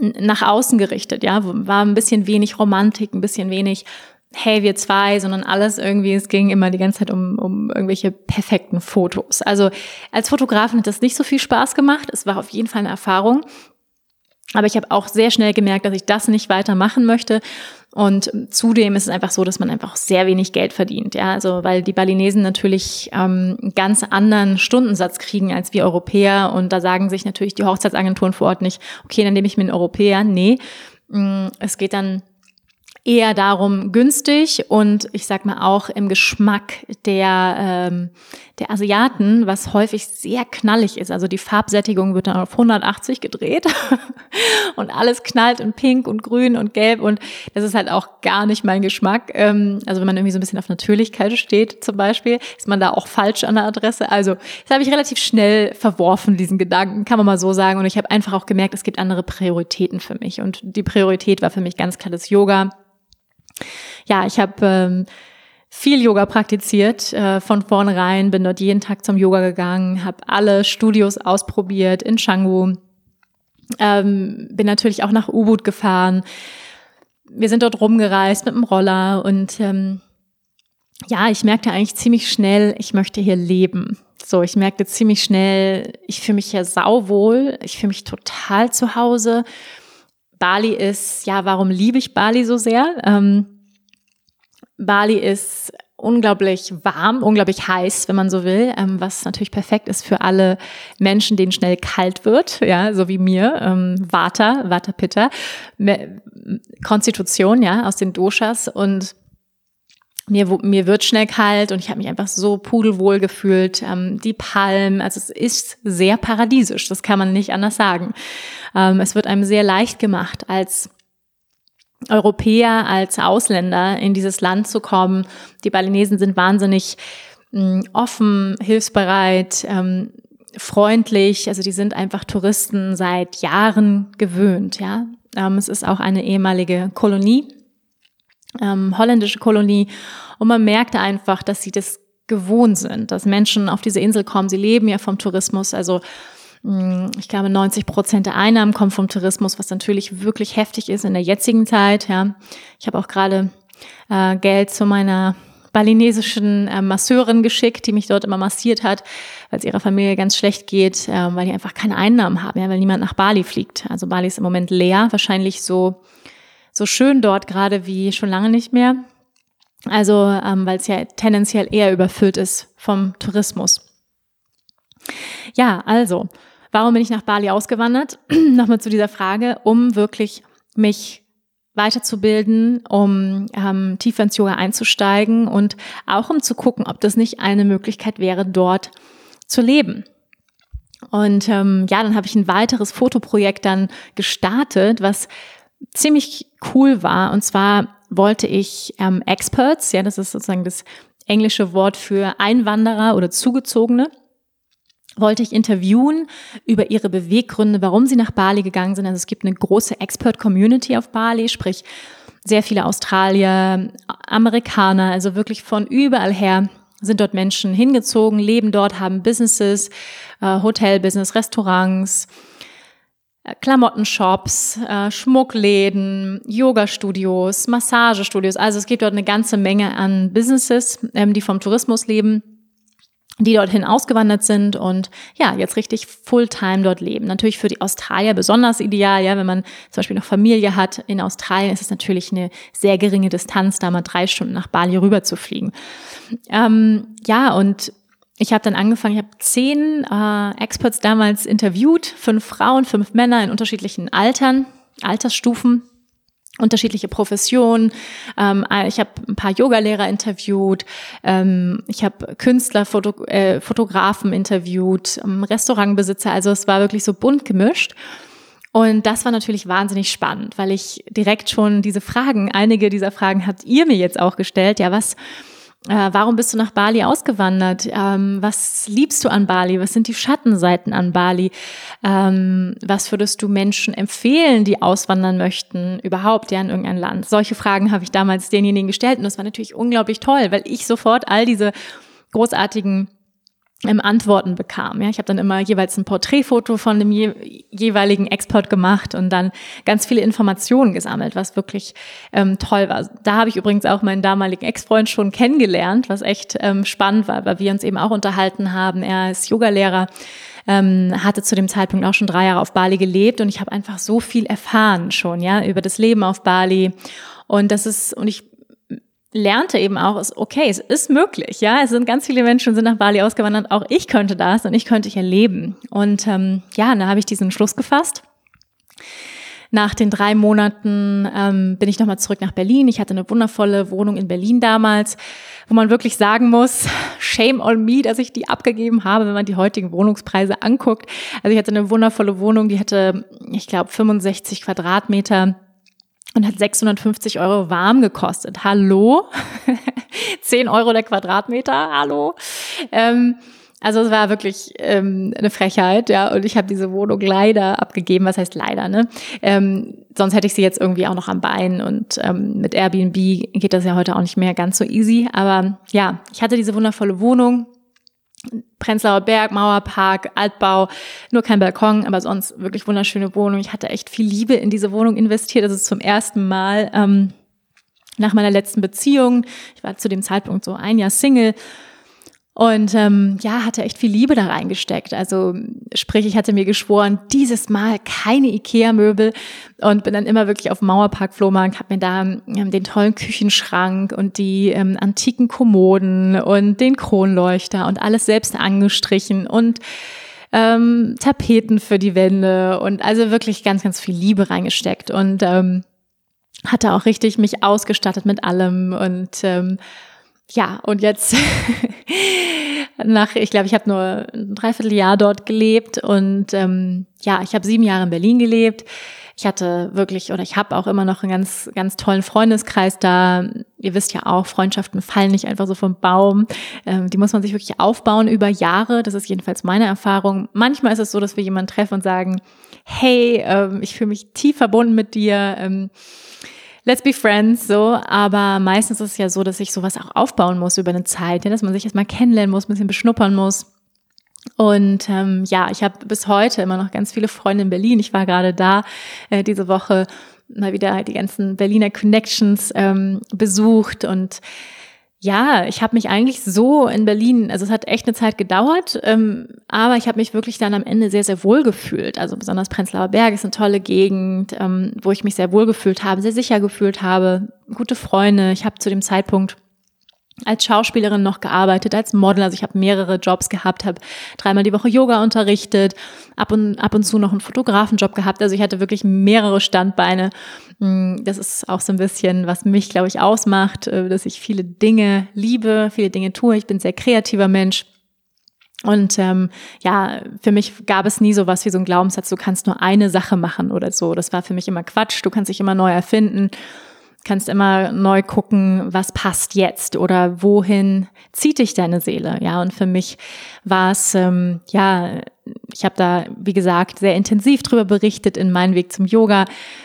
nach außen gerichtet, ja, war ein bisschen wenig Romantik, ein bisschen wenig hey, wir zwei, sondern alles irgendwie, es ging immer die ganze Zeit um, um irgendwelche perfekten Fotos. Also als Fotografin hat das nicht so viel Spaß gemacht. Es war auf jeden Fall eine Erfahrung. Aber ich habe auch sehr schnell gemerkt, dass ich das nicht weitermachen möchte. Und zudem ist es einfach so, dass man einfach sehr wenig Geld verdient. Ja, also weil die Balinesen natürlich ähm, einen ganz anderen Stundensatz kriegen als wir Europäer. Und da sagen sich natürlich die Hochzeitsagenturen vor Ort nicht, okay, dann nehme ich mir einen Europäer. Nee, mm, es geht dann eher darum günstig und ich sag mal auch im Geschmack der, ähm, der Asiaten, was häufig sehr knallig ist. Also die Farbsättigung wird dann auf 180 gedreht und alles knallt in pink und grün und gelb und das ist halt auch gar nicht mein Geschmack. Ähm, also wenn man irgendwie so ein bisschen auf Natürlichkeit steht zum Beispiel, ist man da auch falsch an der Adresse. Also das habe ich relativ schnell verworfen, diesen Gedanken, kann man mal so sagen. Und ich habe einfach auch gemerkt, es gibt andere Prioritäten für mich. Und die Priorität war für mich ganz klar das Yoga ja, ich habe ähm, viel Yoga praktiziert äh, von vornherein, bin dort jeden Tag zum Yoga gegangen, habe alle Studios ausprobiert in Canggu, ähm, bin natürlich auch nach Ubud gefahren. Wir sind dort rumgereist mit dem Roller und ähm, ja, ich merkte eigentlich ziemlich schnell, ich möchte hier leben. So, ich merkte ziemlich schnell, ich fühle mich hier sauwohl, ich fühle mich total zu Hause Bali ist, ja, warum liebe ich Bali so sehr? Ähm, Bali ist unglaublich warm, unglaublich heiß, wenn man so will, ähm, was natürlich perfekt ist für alle Menschen, denen schnell kalt wird, ja, so wie mir, ähm, Vata, Vata Pitta, Konstitution, ja, aus den Doshas und mir, mir wird schnell kalt und ich habe mich einfach so pudelwohl gefühlt. Ähm, die Palmen, also es ist sehr paradiesisch, das kann man nicht anders sagen. Ähm, es wird einem sehr leicht gemacht als Europäer, als Ausländer in dieses Land zu kommen. Die Balinesen sind wahnsinnig mh, mm, offen, hilfsbereit, ähm, freundlich. Also die sind einfach Touristen seit Jahren gewöhnt. Ja, ähm, es ist auch eine ehemalige Kolonie, ähm, holländische Kolonie, und man merkte einfach, dass sie das gewohnt sind, dass Menschen auf diese Insel kommen. Sie leben ja vom Tourismus, also hm, ich glaube, 90 Prozent der Einnahmen kommen vom Tourismus, was natürlich wirklich heftig ist in der jetzigen Zeit. Ja, ich habe auch gerade äh, Geld zu meiner balinesischen äh, Masseurin geschickt, die mich dort immer massiert hat, weil es ihrer Familie ganz schlecht geht, äh, weil die einfach keine Einnahmen haben, ja, weil niemand nach Bali fliegt. Also Bali ist im Moment leer, wahrscheinlich so so schön dort gerade wie schon lange nicht mehr. Also ähm, weil es ja tendenziell eher überfüllt ist vom Tourismus. Ja, also Warum bin ich nach Bali ausgewandert? Nochmal zu dieser Frage, um wirklich mich weiterzubilden, um ähm, tiefer ins Yoga einzusteigen und auch um zu gucken, ob das nicht eine Möglichkeit wäre, dort zu leben. Und ähm, ja, dann habe ich ein weiteres Fotoprojekt dann gestartet, was ziemlich cool war. Und zwar wollte ich ähm, Experts, ja, das ist sozusagen das englische Wort für Einwanderer oder Zugezogene, wollte ich interviewen über ihre Beweggründe, warum sie nach Bali gegangen sind. Also es gibt eine große Expert-Community auf Bali, sprich sehr viele Australier, Amerikaner, also wirklich von überall her sind dort Menschen hingezogen, leben dort, haben Businesses, äh, Hotelbusiness, Restaurants, Klamottenshops, äh, Schmuckläden, Yoga-Studios, Massagestudios. Also es gibt dort eine ganze Menge an Businesses, ähm, die vom Tourismus leben die dorthin ausgewandert sind und ja, jetzt richtig Fulltime dort leben. Natürlich für die Australier besonders ideal, ja, wenn man zum Beispiel noch Familie hat. In Australien ist es natürlich eine sehr geringe Distanz, da mal drei Stunden nach Bali rüber zu fliegen. Ähm, ja, und ich habe dann angefangen, ich habe zehn äh, Experts damals interviewt, fünf Frauen, fünf Männer in unterschiedlichen Altern, Altersstufen unterschiedliche Professionen. Ähm, ich habe ein paar Yogalehrer interviewt, ähm, ich habe Künstler, Foto, äh, Fotografen interviewt, ähm, Restaurantbesitzer. Also es war wirklich so bunt gemischt. Und das war natürlich wahnsinnig spannend, weil ich direkt schon diese Fragen, einige dieser Fragen habt ihr mir jetzt auch gestellt. Ja, was äh, warum bist du nach Bali ausgewandert? Ähm, was liebst du an Bali? Was sind die Schattenseiten an Bali? Ähm, was würdest du Menschen empfehlen, die auswandern möchten, überhaupt ja in irgendein Land? Solche Fragen habe ich damals denjenigen gestellt und das war natürlich unglaublich toll, weil ich sofort all diese großartigen ähm, Antworten bekam. Ja, ich habe dann immer jeweils ein Porträtfoto von dem je jeweiligen Export gemacht und dann ganz viele Informationen gesammelt, was wirklich ähm, toll war. Da habe ich übrigens auch meinen damaligen Ex-Freund schon kennengelernt, was echt ähm, spannend war, weil wir uns eben auch unterhalten haben. Er ist Yogalehrer, ähm, hatte zu dem Zeitpunkt auch schon drei Jahre auf Bali gelebt und ich habe einfach so viel erfahren schon, ja, über das Leben auf Bali. Und das ist, und ich lernte eben auch, ist okay, es ist möglich, ja. Es sind ganz viele Menschen sind nach Bali ausgewandert, auch ich könnte das und ich könnte hier leben. Und ähm, ja, da habe ich diesen Schluss gefasst. Nach den drei Monaten ähm, bin ich nochmal zurück nach Berlin. Ich hatte eine wundervolle Wohnung in Berlin damals, wo man wirklich sagen muss, shame on me, dass ich die abgegeben habe, wenn man die heutigen Wohnungspreise anguckt. Also ich hatte eine wundervolle Wohnung, die hatte, ich glaube, 65 Quadratmeter und hat 650 Euro warm gekostet. Hallo? 10 Euro der Quadratmeter, hallo? Ähm, also es war wirklich ähm, eine Frechheit, ja. Und ich habe diese Wohnung leider abgegeben. Was heißt leider, ne? Ähm, sonst hätte ich sie jetzt irgendwie auch noch am Bein. Und ähm, mit Airbnb geht das ja heute auch nicht mehr ganz so easy. Aber ja, ich hatte diese wundervolle Wohnung Prenzlauer Berg, Mauerpark, Altbau, nur kein Balkon, aber sonst wirklich wunderschöne Wohnung. Ich hatte echt viel Liebe in diese Wohnung investiert. Das ist zum ersten Mal ähm, nach meiner letzten Beziehung. Ich war zu dem Zeitpunkt so ein Jahr Single. Und ähm, ja, hatte echt viel Liebe da reingesteckt. Also sprich, ich hatte mir geschworen, dieses Mal keine Ikea-Möbel und bin dann immer wirklich auf Mauerpark Flohmarkt, habe mir da ähm, den tollen Küchenschrank und die ähm, antiken Kommoden und den Kronleuchter und alles selbst angestrichen und ähm, Tapeten für die Wände und also wirklich ganz, ganz viel Liebe reingesteckt und ähm, hatte auch richtig mich ausgestattet mit allem und ähm, ja, und jetzt nach, ich glaube, ich habe nur ein Dreivierteljahr dort gelebt und ähm, ja, ich habe sieben Jahre in Berlin gelebt. Ich hatte wirklich oder ich habe auch immer noch einen ganz, ganz tollen Freundeskreis da. Ihr wisst ja auch, Freundschaften fallen nicht einfach so vom Baum. Ähm, die muss man sich wirklich aufbauen über Jahre. Das ist jedenfalls meine Erfahrung. Manchmal ist es so, dass wir jemanden treffen und sagen, hey, ähm, ich fühle mich tief verbunden mit dir. Ähm, let's be friends, so. Aber meistens ist es ja so, dass ich sowas auch aufbauen muss über eine Zeit, ja, dass man sich erstmal kennenlernen muss, ein bisschen beschnuppern muss. Und ähm, ja, ich habe bis heute immer noch ganz viele Freunde in Berlin. Ich war gerade da äh, diese Woche mal wieder die ganzen Berliner Connections ähm, besucht und ja, ich habe mich eigentlich so in Berlin, also es hat echt eine Zeit gedauert, ähm, aber ich habe mich wirklich dann am Ende sehr, sehr wohl gefühlt. Also besonders Prenzlauer Berg ist eine tolle Gegend, ähm, wo ich mich sehr wohl gefühlt habe, sehr sicher gefühlt habe, gute Freunde. Ich habe zu dem Zeitpunkt als Schauspielerin noch gearbeitet, als Model. Also ich habe mehrere Jobs gehabt, habe dreimal die Woche Yoga unterrichtet, ab und, ab und zu noch einen Fotografenjob gehabt. Also ich hatte wirklich mehrere Standbeine. Mm, das ist auch so ein bisschen, was mich, glaube ich, ausmacht, äh, dass ich viele Dinge liebe, viele Dinge tue. Ich bin sehr kreativer Mensch. Und ähm, ja, für mich gab es nie so was wie so ein Glaubenssatz, du kannst nur eine Sache machen oder so. Das war für mich immer Quatsch, du kannst dich immer neu erfinden kannst immer neu gucken, was passt jetzt oder wohin zieht dich deine Seele. Ja, und für mich war es, ähm, ja, ich habe da, wie gesagt, sehr intensiv drüber berichtet in meinem Weg zum Yoga,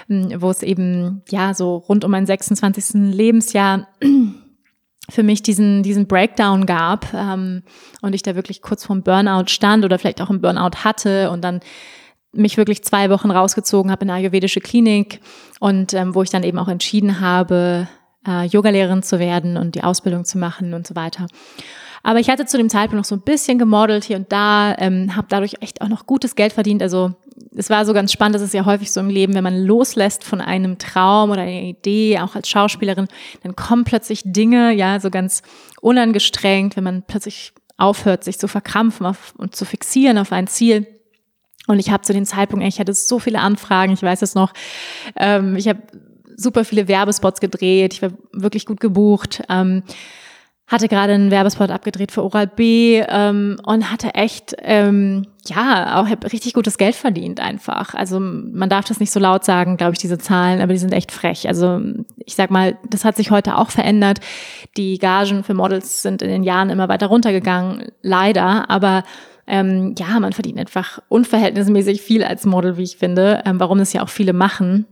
ähm, wo es eben, ja, so rund um mein 26. Lebensjahr für mich diesen, diesen Breakdown gab ähm, und ich da wirklich kurz vorm Burnout stand oder vielleicht auch einen Burnout hatte und dann mich wirklich zwei Wochen rausgezogen habe in eine ayurvedische Klinik und ähm, wo ich dann eben auch entschieden habe, äh, Yogalehrerin zu werden und die Ausbildung zu machen und so weiter. Aber ich hatte zu dem Zeitpunkt noch so ein bisschen gemodelt hier und da, ähm, habe dadurch echt auch noch gutes Geld verdient. Also es war so ganz spannend, das ist ja häufig so im Leben, wenn man loslässt von einem Traum oder einer Idee, auch als Schauspielerin, dann kommen plötzlich Dinge, ja, so ganz unangestrengt, wenn man plötzlich aufhört, sich zu verkrampfen auf, und zu fixieren auf ein Ziel und ich habe zu dem Zeitpunkt, ich hatte so viele Anfragen, ich weiß es noch, ähm, ich habe super viele Werbespots gedreht, ich war wirklich gut gebucht. Ähm, hatte gerade einen Werbespot abgedreht für Oral B ähm, und hatte echt, ähm, ja, auch richtig gutes Geld verdient einfach. Also man darf das nicht so laut sagen, glaube ich, diese Zahlen, aber die sind echt frech. Also ich sag mal, das hat sich heute auch verändert. Die Gagen für Models sind in den Jahren immer weiter runtergegangen, leider, aber ähm, ja, man verdient einfach unverhältnismäßig viel als Model, wie ich finde, ähm, warum es ja auch viele machen.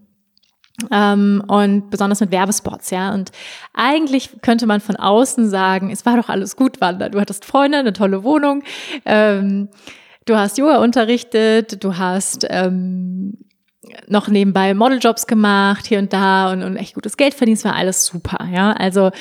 Ähm, und besonders mit Werbespots, ja. Und eigentlich könnte man von außen sagen, es war doch alles gut, Wanda. Du hattest Freunde, eine tolle Wohnung, ähm, du hast Yoga unterrichtet, du hast ähm, noch nebenbei Modeljobs gemacht, hier und da und, und echt gutes Geld verdient, es war alles super, ja. Also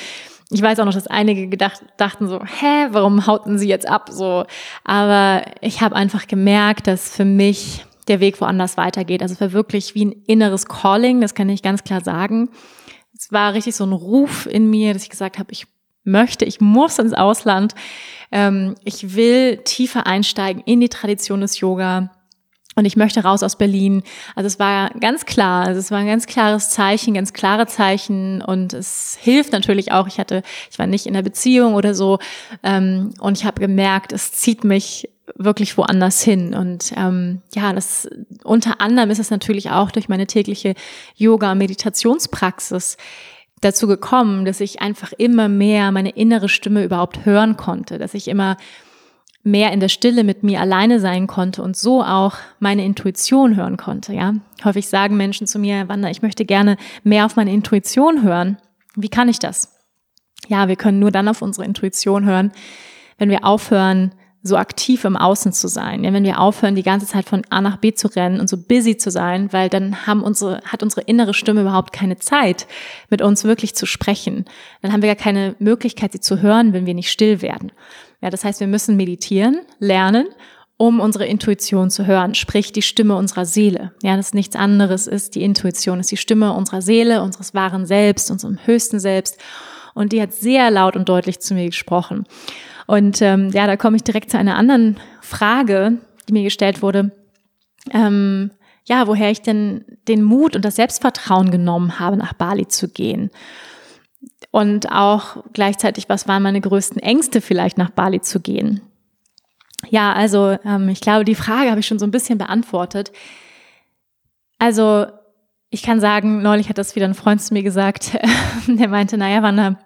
ich weiß auch noch, dass einige gedacht, dachten so, hä, warum hauten sie jetzt ab? So, aber ich habe einfach gemerkt, dass für mich der Weg woanders weitergeht. Also es war wirklich wie ein inneres Calling, das kann ich ganz klar sagen. Es war richtig so ein Ruf in mir, dass ich gesagt habe, ich möchte, ich muss ins Ausland. Ähm, ich will tiefer einsteigen in die Tradition des Yoga. Und ich möchte raus aus Berlin. Also es war ganz klar, also es war ein ganz klares Zeichen, ganz klare Zeichen und es hilft natürlich auch. Ich hatte, ich war nicht in der Beziehung oder so ähm, und ich habe gemerkt, es zieht mich wirklich woanders hin. Und ähm, ja, das unter anderem ist es natürlich auch durch meine tägliche Yoga-Meditationspraxis dazu gekommen, dass ich einfach immer mehr meine innere Stimme überhaupt hören konnte, dass ich immer mehr in der Stille mit mir alleine sein konnte und so auch meine Intuition hören konnte, ja. Häufig sagen Menschen zu mir, Wanda, ich möchte gerne mehr auf meine Intuition hören. Wie kann ich das? Ja, wir können nur dann auf unsere Intuition hören, wenn wir aufhören, so aktiv im Außen zu sein. Ja, wenn wir aufhören, die ganze Zeit von A nach B zu rennen und so busy zu sein, weil dann haben unsere, hat unsere innere Stimme überhaupt keine Zeit, mit uns wirklich zu sprechen. Dann haben wir gar keine Möglichkeit, sie zu hören, wenn wir nicht still werden. Ja, das heißt, wir müssen meditieren, lernen, um unsere Intuition zu hören, sprich die Stimme unserer Seele. Ja, das nichts anderes ist, die Intuition ist die Stimme unserer Seele, unseres wahren Selbst, unserem höchsten Selbst. Und die hat sehr laut und deutlich zu mir gesprochen. Und ähm, ja, da komme ich direkt zu einer anderen Frage, die mir gestellt wurde. Ähm, ja, woher ich denn den Mut und das Selbstvertrauen genommen habe, nach Bali zu gehen. Und auch gleichzeitig, was waren meine größten Ängste, vielleicht nach Bali zu gehen. Ja, also ähm, ich glaube, die Frage habe ich schon so ein bisschen beantwortet. Also ich kann sagen, neulich hat das wieder ein Freund zu mir gesagt, der meinte, naja, Wanda,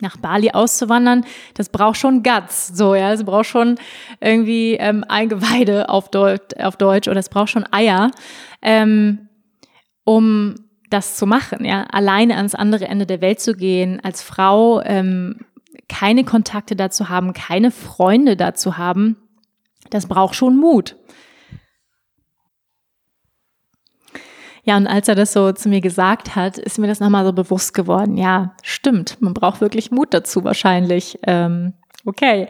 nach Bali auszuwandern, das braucht schon Guts, so ja, es braucht schon irgendwie ähm, Eingeweide auf Deutsch, auf Deutsch oder es braucht schon Eier, ähm, um das zu machen, ja, alleine ans andere Ende der Welt zu gehen, als Frau ähm, keine Kontakte dazu haben, keine Freunde dazu haben, das braucht schon Mut. Ja, und als er das so zu mir gesagt hat, ist mir das nochmal so bewusst geworden. Ja, stimmt, man braucht wirklich Mut dazu wahrscheinlich. Ähm, okay.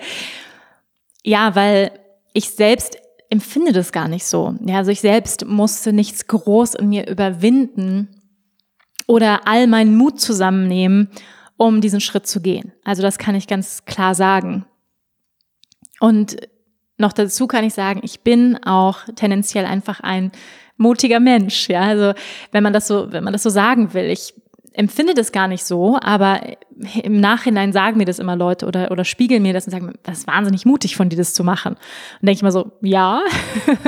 Ja, weil ich selbst empfinde das gar nicht so. Ja, also ich selbst musste nichts groß in mir überwinden oder all meinen Mut zusammennehmen, um diesen Schritt zu gehen. Also das kann ich ganz klar sagen. Und noch dazu kann ich sagen, ich bin auch tendenziell einfach ein mutiger Mensch. Ja, also wenn man das so, wenn man das so sagen will, ich empfinde das gar nicht so, aber im Nachhinein sagen mir das immer Leute oder, oder spiegeln mir das und sagen, das ist wahnsinnig mutig von dir, das zu machen. Und denke ich mal so, ja,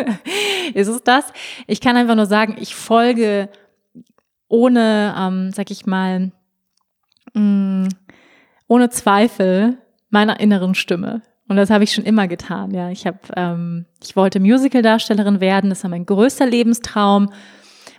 ist es das? Ich kann einfach nur sagen, ich folge ohne, ähm, sag ich mal, mh, mm, ohne Zweifel meiner inneren Stimme. Und das habe ich schon immer getan. Ja, ich habe, ähm, ich wollte Musical-Darstellerin werden. Das war mein größter Lebenstraum.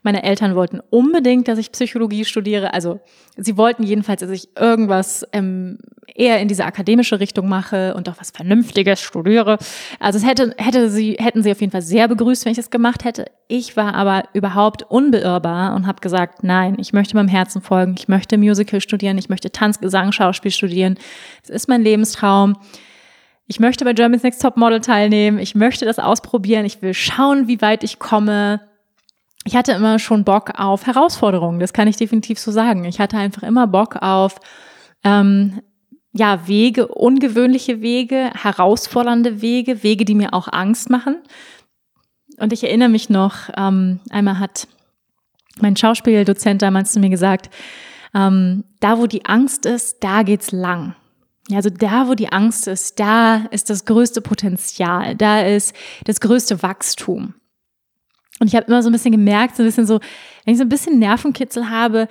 Meine Eltern wollten unbedingt, dass ich Psychologie studiere. Also sie wollten jedenfalls, dass ich irgendwas ähm, eher in diese akademische Richtung mache und auch was Vernünftiges studiere. Also es hätte, hätte sie, hätten sie auf jeden Fall sehr begrüßt, wenn ich das gemacht hätte. Ich war aber überhaupt unbeirrbar und habe gesagt, nein, ich möchte meinem Herzen folgen. Ich möchte Musical studieren. Ich möchte Tanz, Gesang, Schauspiel studieren. Das ist mein Lebenstraum ich möchte bei Germany's Next Top Model teilnehmen, ich möchte das ausprobieren, ich will schauen, wie weit ich komme. Ich hatte immer schon Bock auf Herausforderungen, das kann ich definitiv so sagen. Ich hatte einfach immer Bock auf ähm, ja, Wege, ungewöhnliche Wege, herausfordernde Wege, Wege, die mir auch Angst machen. Und ich erinnere mich noch, ähm, einmal hat mein Schauspieldozent damals zu mir gesagt, ähm, da wo die Angst ist, da geht's lang. Ja, also da, wo die Angst ist, da ist das größte Potenzial, da ist das größte Wachstum. Und ich habe immer so ein bisschen gemerkt, so ein bisschen so, wenn ich so ein bisschen Nervenkitzel habe,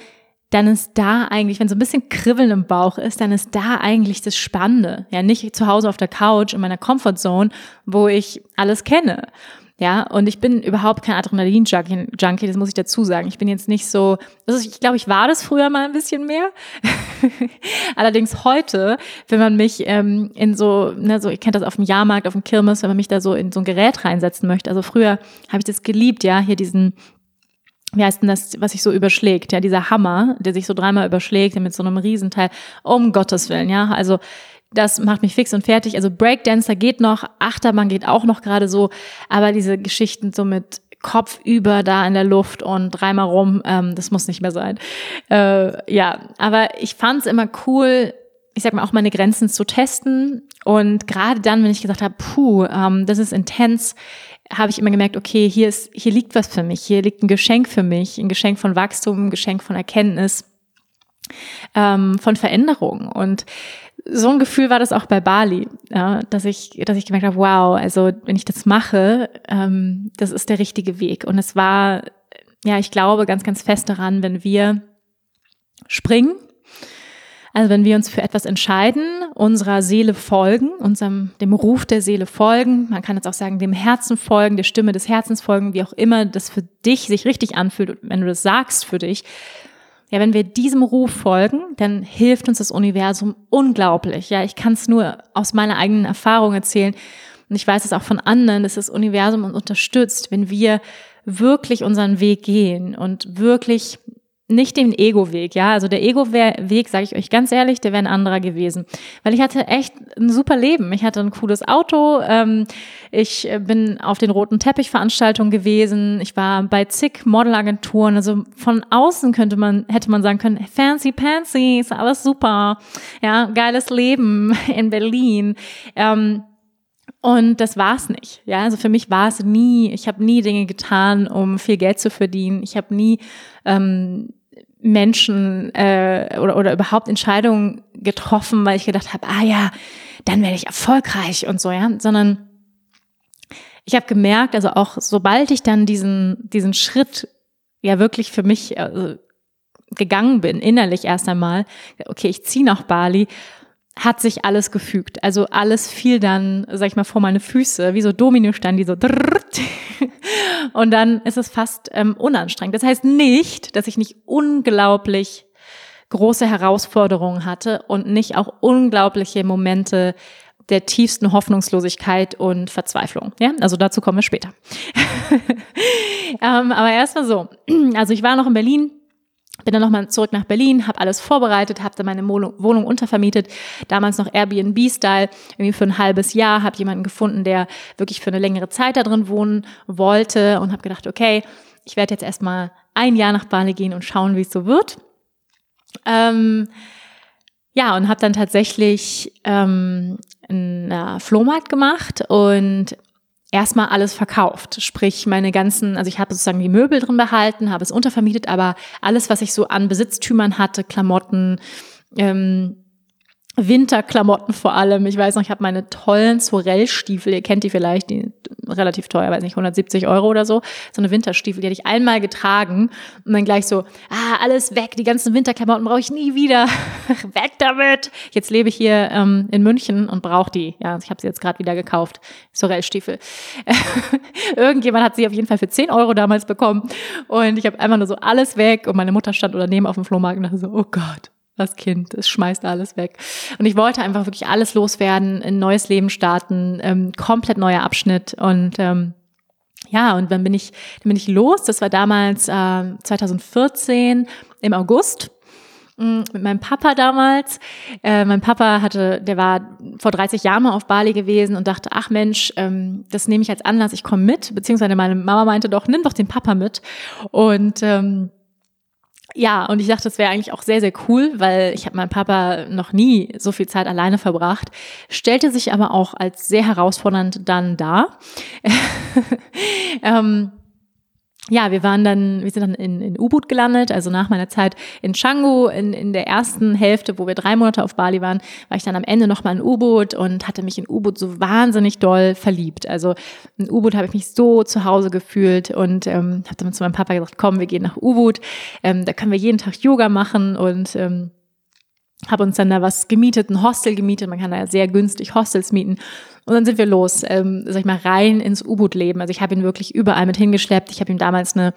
dann ist da eigentlich, wenn so ein bisschen Kribbeln im Bauch ist, dann ist da eigentlich das Spannende. Ja, nicht zu Hause auf der Couch in meiner Comfortzone, wo ich alles kenne. Ja, und ich bin überhaupt kein Adrenalin-Junkie, das muss ich dazu sagen. Ich bin jetzt nicht so, also ich glaube, ich war das früher mal ein bisschen mehr. Allerdings heute, wenn man mich ähm, in so, ne, so, ich kenne das auf dem Jahrmarkt, auf dem Kirmes, wenn man mich da so in so ein Gerät reinsetzen möchte. Also früher habe ich das geliebt, ja, hier diesen, wie heißt denn das, was sich so überschlägt, ja, dieser Hammer, der sich so dreimal überschlägt mit so einem Riesenteil, um Gottes Willen, ja, also das macht mich fix und fertig. Also Breakdancer geht noch, Achterbahn geht auch noch gerade so, aber diese Geschichten so mit Kopf über da in der Luft und dreimal rum, ähm, das muss nicht mehr sein. Äh, ja, aber ich fand es immer cool, ich sag mal auch meine Grenzen zu testen und gerade dann, wenn ich gesagt habe, puh, ähm, das ist intens, habe ich immer gemerkt, okay, hier ist, hier liegt was für mich, hier liegt ein Geschenk für mich, ein Geschenk von Wachstum, ein Geschenk von Erkenntnis, ähm, von Veränderung und so ein Gefühl war das auch bei Bali, ja, dass ich, dass ich gemerkt habe, wow, also wenn ich das mache, ähm, das ist der richtige Weg. Und es war, ja, ich glaube ganz, ganz fest daran, wenn wir springen, also wenn wir uns für etwas entscheiden, unserer Seele folgen, unserem, dem Ruf der Seele folgen, man kann jetzt auch sagen, dem Herzen folgen, der Stimme des Herzens folgen, wie auch immer das für dich sich richtig anfühlt, wenn du das sagst für dich, ja, wenn wir diesem Ruf folgen, dann hilft uns das Universum unglaublich. Ja, ich kann es nur aus meiner eigenen Erfahrung erzählen. Und ich weiß es auch von anderen, dass das Universum uns unterstützt, wenn wir wirklich unseren Weg gehen und wirklich nicht den Ego-Weg, ja. Also der Ego-Weg, sage ich euch ganz ehrlich, der wäre ein anderer gewesen. Weil ich hatte echt ein super Leben. Ich hatte ein cooles Auto. Ähm, ich bin auf den roten Teppich-Veranstaltungen gewesen. Ich war bei zig Modelagenturen. Also von außen könnte man, hätte man sagen können, fancy pancy, ist alles super. Ja, geiles Leben in Berlin. Ähm, und das war's nicht. Ja, also für mich war es nie, ich habe nie Dinge getan, um viel Geld zu verdienen. Ich habe nie ähm, Menschen äh, oder, oder überhaupt Entscheidungen getroffen, weil ich gedacht habe, ah ja, dann werde ich erfolgreich und so, ja, sondern ich habe gemerkt, also auch sobald ich dann diesen, diesen Schritt ja wirklich für mich äh, gegangen bin, innerlich erst einmal, okay, ich ziehe nach Bali hat sich alles gefügt. Also alles fiel dann, sag ich mal, vor meine Füße, wie so Dominosteine, die so und dann ist es fast ähm, unanstrengend. Das heißt nicht, dass ich nicht unglaublich große Herausforderungen hatte und nicht auch unglaubliche Momente der tiefsten Hoffnungslosigkeit und Verzweiflung. Ja, also dazu kommen wir später. ähm, aber erstmal so. Also ich war noch in Berlin bin dann nochmal zurück nach Berlin, habe alles vorbereitet, habe dann meine Wohnung untervermietet, damals noch Airbnb-Style, irgendwie für ein halbes Jahr, habe jemanden gefunden, der wirklich für eine längere Zeit da drin wohnen wollte und habe gedacht, okay, ich werde jetzt erstmal ein Jahr nach Bali gehen und schauen, wie es so wird. Ähm, ja, und habe dann tatsächlich ähm, einen Flohmarkt gemacht und erstmal alles verkauft. Sprich, meine ganzen, also ich habe sozusagen die Möbel drin behalten, habe es untervermietet, aber alles, was ich so an Besitztümern hatte, Klamotten, ähm, Winterklamotten vor allem. Ich weiß noch, ich habe meine tollen Sorell-Stiefel, ihr kennt die vielleicht, die relativ teuer, weiß nicht, 170 Euro oder so. So eine Winterstiefel, die hatte ich einmal getragen und dann gleich so, ah, alles weg, die ganzen Winterklamotten brauche ich nie wieder. weg damit. Jetzt lebe ich hier ähm, in München und brauche die. Ja, ich habe sie jetzt gerade wieder gekauft. Sorell-Stiefel. Irgendjemand hat sie auf jeden Fall für 10 Euro damals bekommen und ich habe einfach nur so alles weg und meine Mutter stand daneben auf dem Flohmarkt und dachte so, oh Gott, das Kind, es schmeißt alles weg. Und ich wollte einfach wirklich alles loswerden, ein neues Leben starten, ähm, komplett neuer Abschnitt und ähm, ja, und dann bin ich, dann bin ich los. Das war damals äh, 2014 im August mm, mit meinem Papa damals. Äh, mein Papa hatte, der war vor 30 Jahren mal auf Bali gewesen und dachte, ach Mensch, ähm, das nehme ich als Anlass, ich komme mit. Beziehungsweise meine Mama meinte doch, nimm doch den Papa mit. Und ähm, ja, und ich dachte, das wäre eigentlich auch sehr, sehr cool, weil ich habe meinem Papa noch nie so viel Zeit alleine verbracht, stellte sich aber auch als sehr herausfordernd dann dar. ähm, ja, wir waren dann, wir sind dann in, in Ubud gelandet, also nach meiner Zeit in Canggu, in, in der ersten Hälfte, wo wir drei Monate auf Bali waren, war ich dann am Ende nochmal in Ubud und hatte mich in Ubud so wahnsinnig doll verliebt. Also in Ubud habe ich mich so zu Hause gefühlt und ähm, habe dann zu meinem Papa gesagt, komm, wir gehen nach Ubud, ähm, da können wir jeden Tag Yoga machen und ähm, habe uns dann da was gemietet, ein Hostel gemietet. Man kann da ja sehr günstig Hostels mieten. Und dann sind wir los, ähm, sag ich mal, rein ins U-Boot-Leben. Also ich habe ihn wirklich überall mit hingeschleppt. Ich habe ihm damals eine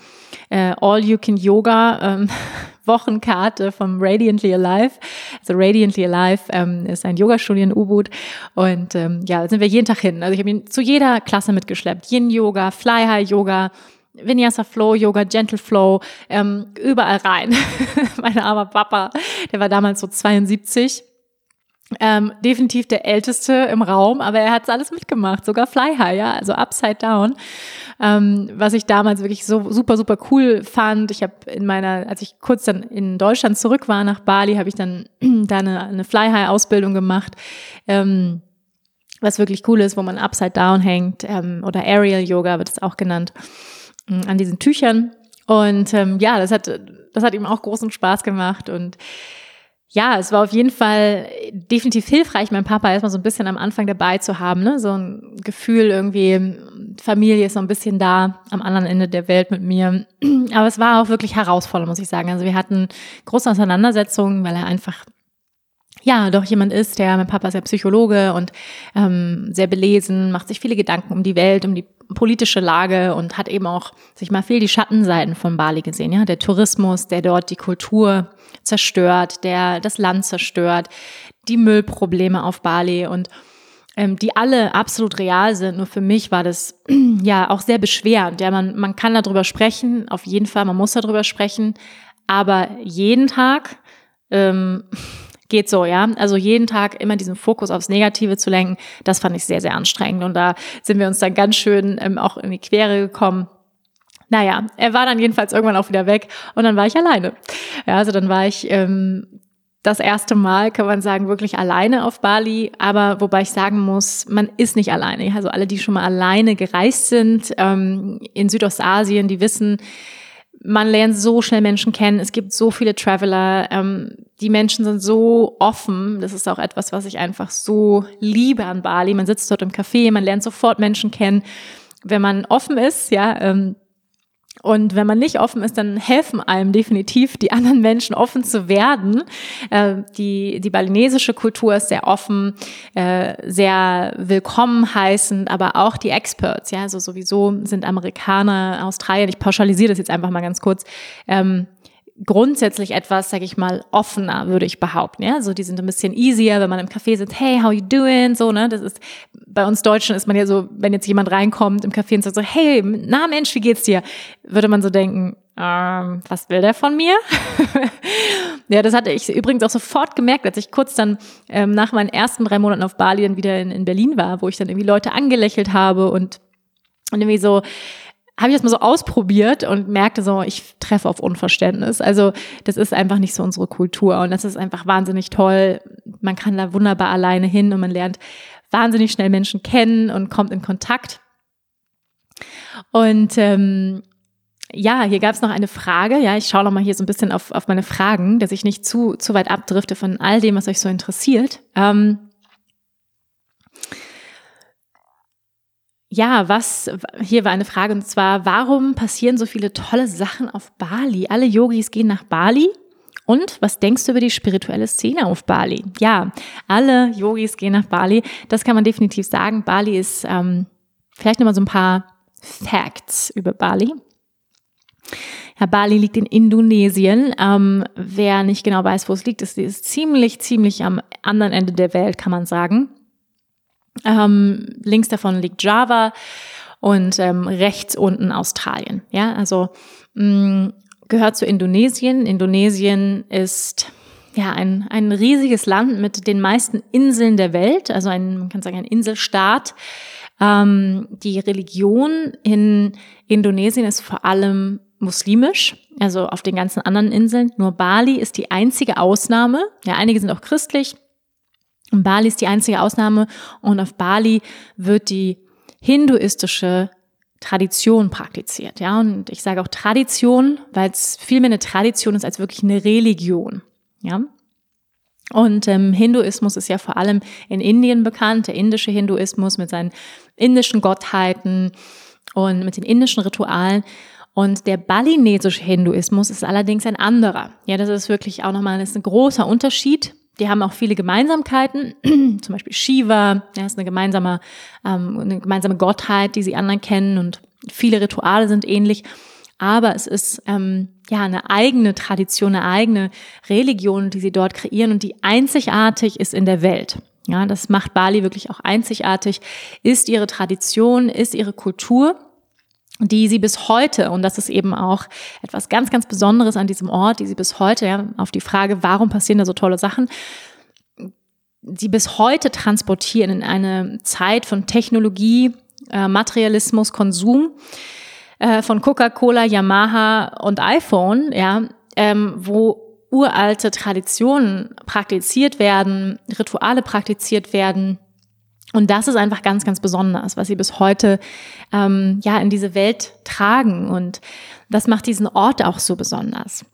äh, All-You-Can-Yoga ähm, Wochenkarte vom Radiantly Alive. Also Radiantly Alive ähm, ist ein Yoga-Studio in U-Boot. Und ähm, ja, da sind wir jeden Tag hin. Also ich habe ihn zu jeder Klasse mitgeschleppt. Yin-Yoga, Fly-High-Yoga, Vinyasa Flow, Yoga, Gentle Flow, ähm, überall rein. mein armer Papa, der war damals so 72. Ähm, definitiv der älteste im Raum, aber er hat alles mitgemacht, sogar Fly High, ja, also Upside Down. Ähm, was ich damals wirklich so super, super cool fand. Ich habe in meiner, als ich kurz dann in Deutschland zurück war nach Bali, habe ich dann da eine, eine Fly High Ausbildung gemacht. Ähm, was wirklich cool ist, wo man Upside Down hängt, ähm, oder Aerial Yoga wird es auch genannt. Mm, an diesen Tüchern. Und ähm, ja, das hat, das hat ihm auch großen Spaß gemacht. Und ja, es war auf jeden Fall definitiv hilfreich, meinen Papa erstmal so ein bisschen am Anfang dabei zu haben. Ne? So ein Gefühl irgendwie, Familie ist so ein bisschen da am anderen Ende der Welt mit mir. Aber es war auch wirklich herausfordernd, muss ich sagen. Also wir hatten große Auseinandersetzungen, weil er einfach ja, doch jemand ist, der, mein Papa ist ja Psychologe und ähm, sehr belesen, macht sich viele Gedanken um die Welt, um die politische Lage und hat eben auch sich mal viel die Schattenseiten von Bali gesehen. Ja, der Tourismus, der dort die Kultur zerstört, der das Land zerstört, die Müllprobleme auf Bali und ähm, die alle absolut real sind. Nur für mich war das ja auch sehr beschwerend. Ja, man, man kann darüber sprechen, auf jeden Fall, man muss darüber sprechen, aber jeden Tag ähm, geht so, ja. Also jeden Tag immer diesen Fokus aufs Negative zu lenken, das fand ich sehr, sehr anstrengend. Und da sind wir uns dann ganz schön ähm, auch in die Quere gekommen. Naja, er war dann jedenfalls irgendwann auch wieder weg und dann war ich alleine. Ja, also dann war ich ähm, das erste Mal, kann man sagen, wirklich alleine auf Bali. Aber wobei ich sagen muss, man ist nicht alleine. Also alle, die schon mal alleine gereist sind ähm, in Südostasien, die wissen, man lernt so schnell Menschen kennen. Es gibt so viele Traveler. Ähm, die Menschen sind so offen. Das ist auch etwas, was ich einfach so liebe an Bali. Man sitzt dort im Café, man lernt sofort Menschen kennen. Wenn man offen ist, ja, ähm, und wenn man nicht offen ist, dann helfen einem definitiv die anderen Menschen offen zu werden. Äh, die, die balinesische Kultur ist sehr offen, äh, sehr willkommen heißend, aber auch die Experts, ja, also sowieso sind Amerikaner, Australier, ich pauschalisiere das jetzt einfach mal ganz kurz, ähm, grundsätzlich etwas, sag ich mal, offener, würde ich behaupten. Ja, so die sind ein bisschen easier, wenn man im Café sitzt, hey, how you doing? So, ne, das ist bei uns Deutschen ist man ja so, wenn jetzt jemand reinkommt im Café und sagt so, hey, na Mensch, wie geht's dir? Würde man so denken, ähm, was will der von mir? ja, das hatte ich übrigens auch sofort gemerkt, als ich kurz dann ähm, nach meinen ersten drei Monaten auf Bali dann wieder in, in Berlin war, wo ich dann irgendwie Leute angelächelt habe und und irgendwie so, habe ich das mal so ausprobiert und merkte so, ich treffe auf Unverständnis. Also das ist einfach nicht so unsere Kultur und das ist einfach wahnsinnig toll. Man kann da wunderbar alleine hin und man lernt wahnsinnig schnell Menschen kennen und kommt in Kontakt. Und ähm, ja, hier gab es noch eine Frage. Ja, ich schaue noch mal hier so ein bisschen auf, auf meine Fragen, dass ich nicht zu, zu weit abdrifte von all dem, was euch so interessiert. Ähm, ja, was, hier war eine Frage und zwar, warum passieren so viele tolle Sachen auf Bali? Alle Yogis gehen nach Bali. Und was denkst du über die spirituelle Szene auf Bali? Ja, alle Yogis gehen nach Bali. Das kann man definitiv sagen. Bali ist ähm, vielleicht nochmal so ein paar Facts über Bali. Ja, Bali liegt in Indonesien. Ähm, wer nicht genau weiß, wo es liegt, ist, ist ziemlich, ziemlich am anderen Ende der Welt, kann man sagen. Ähm, links davon liegt Java und ähm, rechts unten Australien. Ja, also mh, mm, gehört zu Indonesien. Indonesien ist ja ein, ein riesiges Land mit den meisten Inseln der Welt, also ein, man kann sagen, ein Inselstaat. Ähm, die Religion in Indonesien ist vor allem muslimisch, also auf den ganzen anderen Inseln. Nur Bali ist die einzige Ausnahme. Ja, einige sind auch christlich, Bali ist die einzige Ausnahme und auf Bali wird die hinduistische Tradition praktiziert. Ja, und ich sage auch Tradition, weil es viel mehr eine Tradition ist als wirklich eine Religion. Ja. Und ähm, Hinduismus ist ja vor allem in Indien bekannt, der indische Hinduismus mit seinen indischen Gottheiten und mit den indischen Ritualen. Und der balinesische Hinduismus ist allerdings ein anderer. Ja, das ist wirklich auch nochmal ein großer Unterschied. Die haben auch viele Gemeinsamkeiten, zum Beispiel Shiva, ja, ist eine gemeinsame, ähm, eine gemeinsame Gottheit, die sie anerkennen und viele Rituale sind ähnlich. Aber es ist ähm, ja eine eigene Tradition, eine eigene Religion, die sie dort kreieren und die einzigartig ist in der Welt. Ja, das macht Bali wirklich auch einzigartig, ist ihre Tradition, ist ihre Kultur die sie bis heute, und das ist eben auch etwas ganz, ganz Besonderes an diesem Ort, die sie bis heute, ja, auf die Frage, warum passieren da so tolle Sachen, sie bis heute transportieren in eine Zeit von Technologie, äh, Materialismus, Konsum, äh, von Coca-Cola, Yamaha und iPhone, ja, ähm, wo uralte Traditionen praktiziert werden, Rituale praktiziert werden, und das ist einfach ganz, ganz besonders, was sie bis heute ähm, ja in diese Welt tragen. Und das macht diesen Ort auch so besonders.